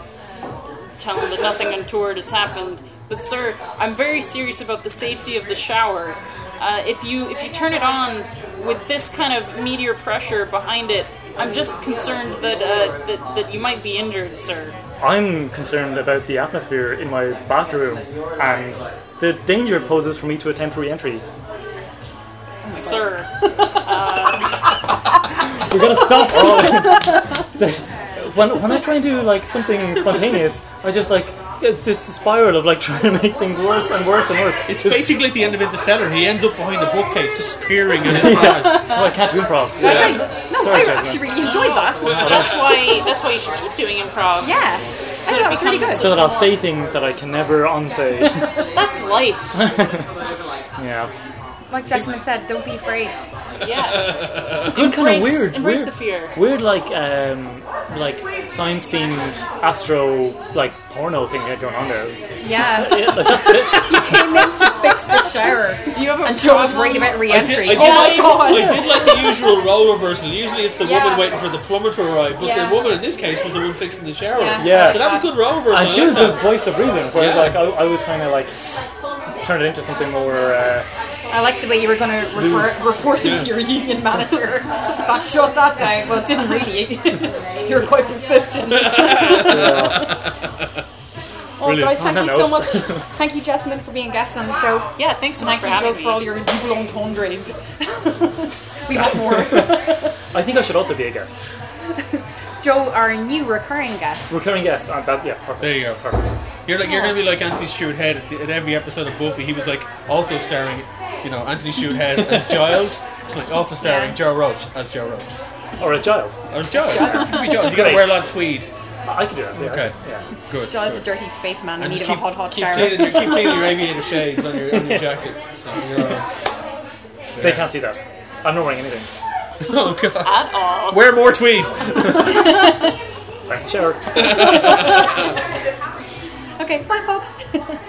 tell him that nothing untoward has happened. But sir, I'm very serious about the safety of the shower. Uh, if you if you turn it on with this kind of meteor pressure behind it, I'm just concerned that uh, that, that you might be injured, sir. I'm concerned about the atmosphere in my bathroom and the danger it poses for me to attempt re-entry. Sir, <laughs> We're gonna stop <laughs> when, when I try and do like something spontaneous, I just like it's this spiral of like <laughs> trying to make things worse and worse and worse. It's Just- basically the end of Interstellar. He ends up behind the bookcase, just peering in his eyes. so I can't do improv. No, Sorry, I Jessamyn. actually really enjoyed that. that's why that's why you should keep doing improv. Yeah, I thought that was really good. So that I'll say things that I can never unsay. That's life. Yeah. Like Jessamyn said, don't be afraid. Yeah. <laughs> Good kind of weird, embrace weird, the fear. weird like um like science themed astro like porno thing going on there. Yeah, <laughs> yeah, like, you came in to fix the shower, You have a and Joe was problem? worried about I did, re-entry. I, did Oh my like, God. I did like the usual role reversal. Usually it's the Yeah. woman waiting for the plumber to arrive, but Yeah. the woman in this case was the one fixing the shower. Yeah. Yeah. So that was good role reversal. And she was the voice of reason, whereas Yeah. like I, I was trying to like turn it into something more. Uh, I like the way you were going to refer, report it to your union manager. <laughs> That shut that down. Well, it didn't really. <laughs> you were quite persistent. Oh, <laughs> Brilliant. guys, thank On you that so much. Thank you, Jessamyn, for being guest on the show. Yeah, thanks so much Thank for you, Joe, having for all your double entendres. we want more. I think I should also be a guest, Joe, our new recurring guest. recurring guest. Uh, that, yeah, perfect. There you go. Perfect. You're like you're gonna be like Anthony Stewart Head at, the, at every episode of Buffy. He was like also starring, you know, Anthony Stewart Head as <laughs> Giles. It's like also starring Yeah. Joe Roach as Joe Roach. Or as Giles. Or as Giles. It could be Giles. You gotta wear a lot of tweed. I can do that. Yeah. Okay. Yeah. Good. Joe's a dirty spaceman in And need just of a hot, hot keep shower. cleaning, your, keep cleaning your aviator shades on your, on your jacket. So you're alright. They can't see that. I'm not wearing anything. <laughs> Oh god. At all. Wear more tweed. <laughs> Time to shower. <laughs> Okay, bye, folks.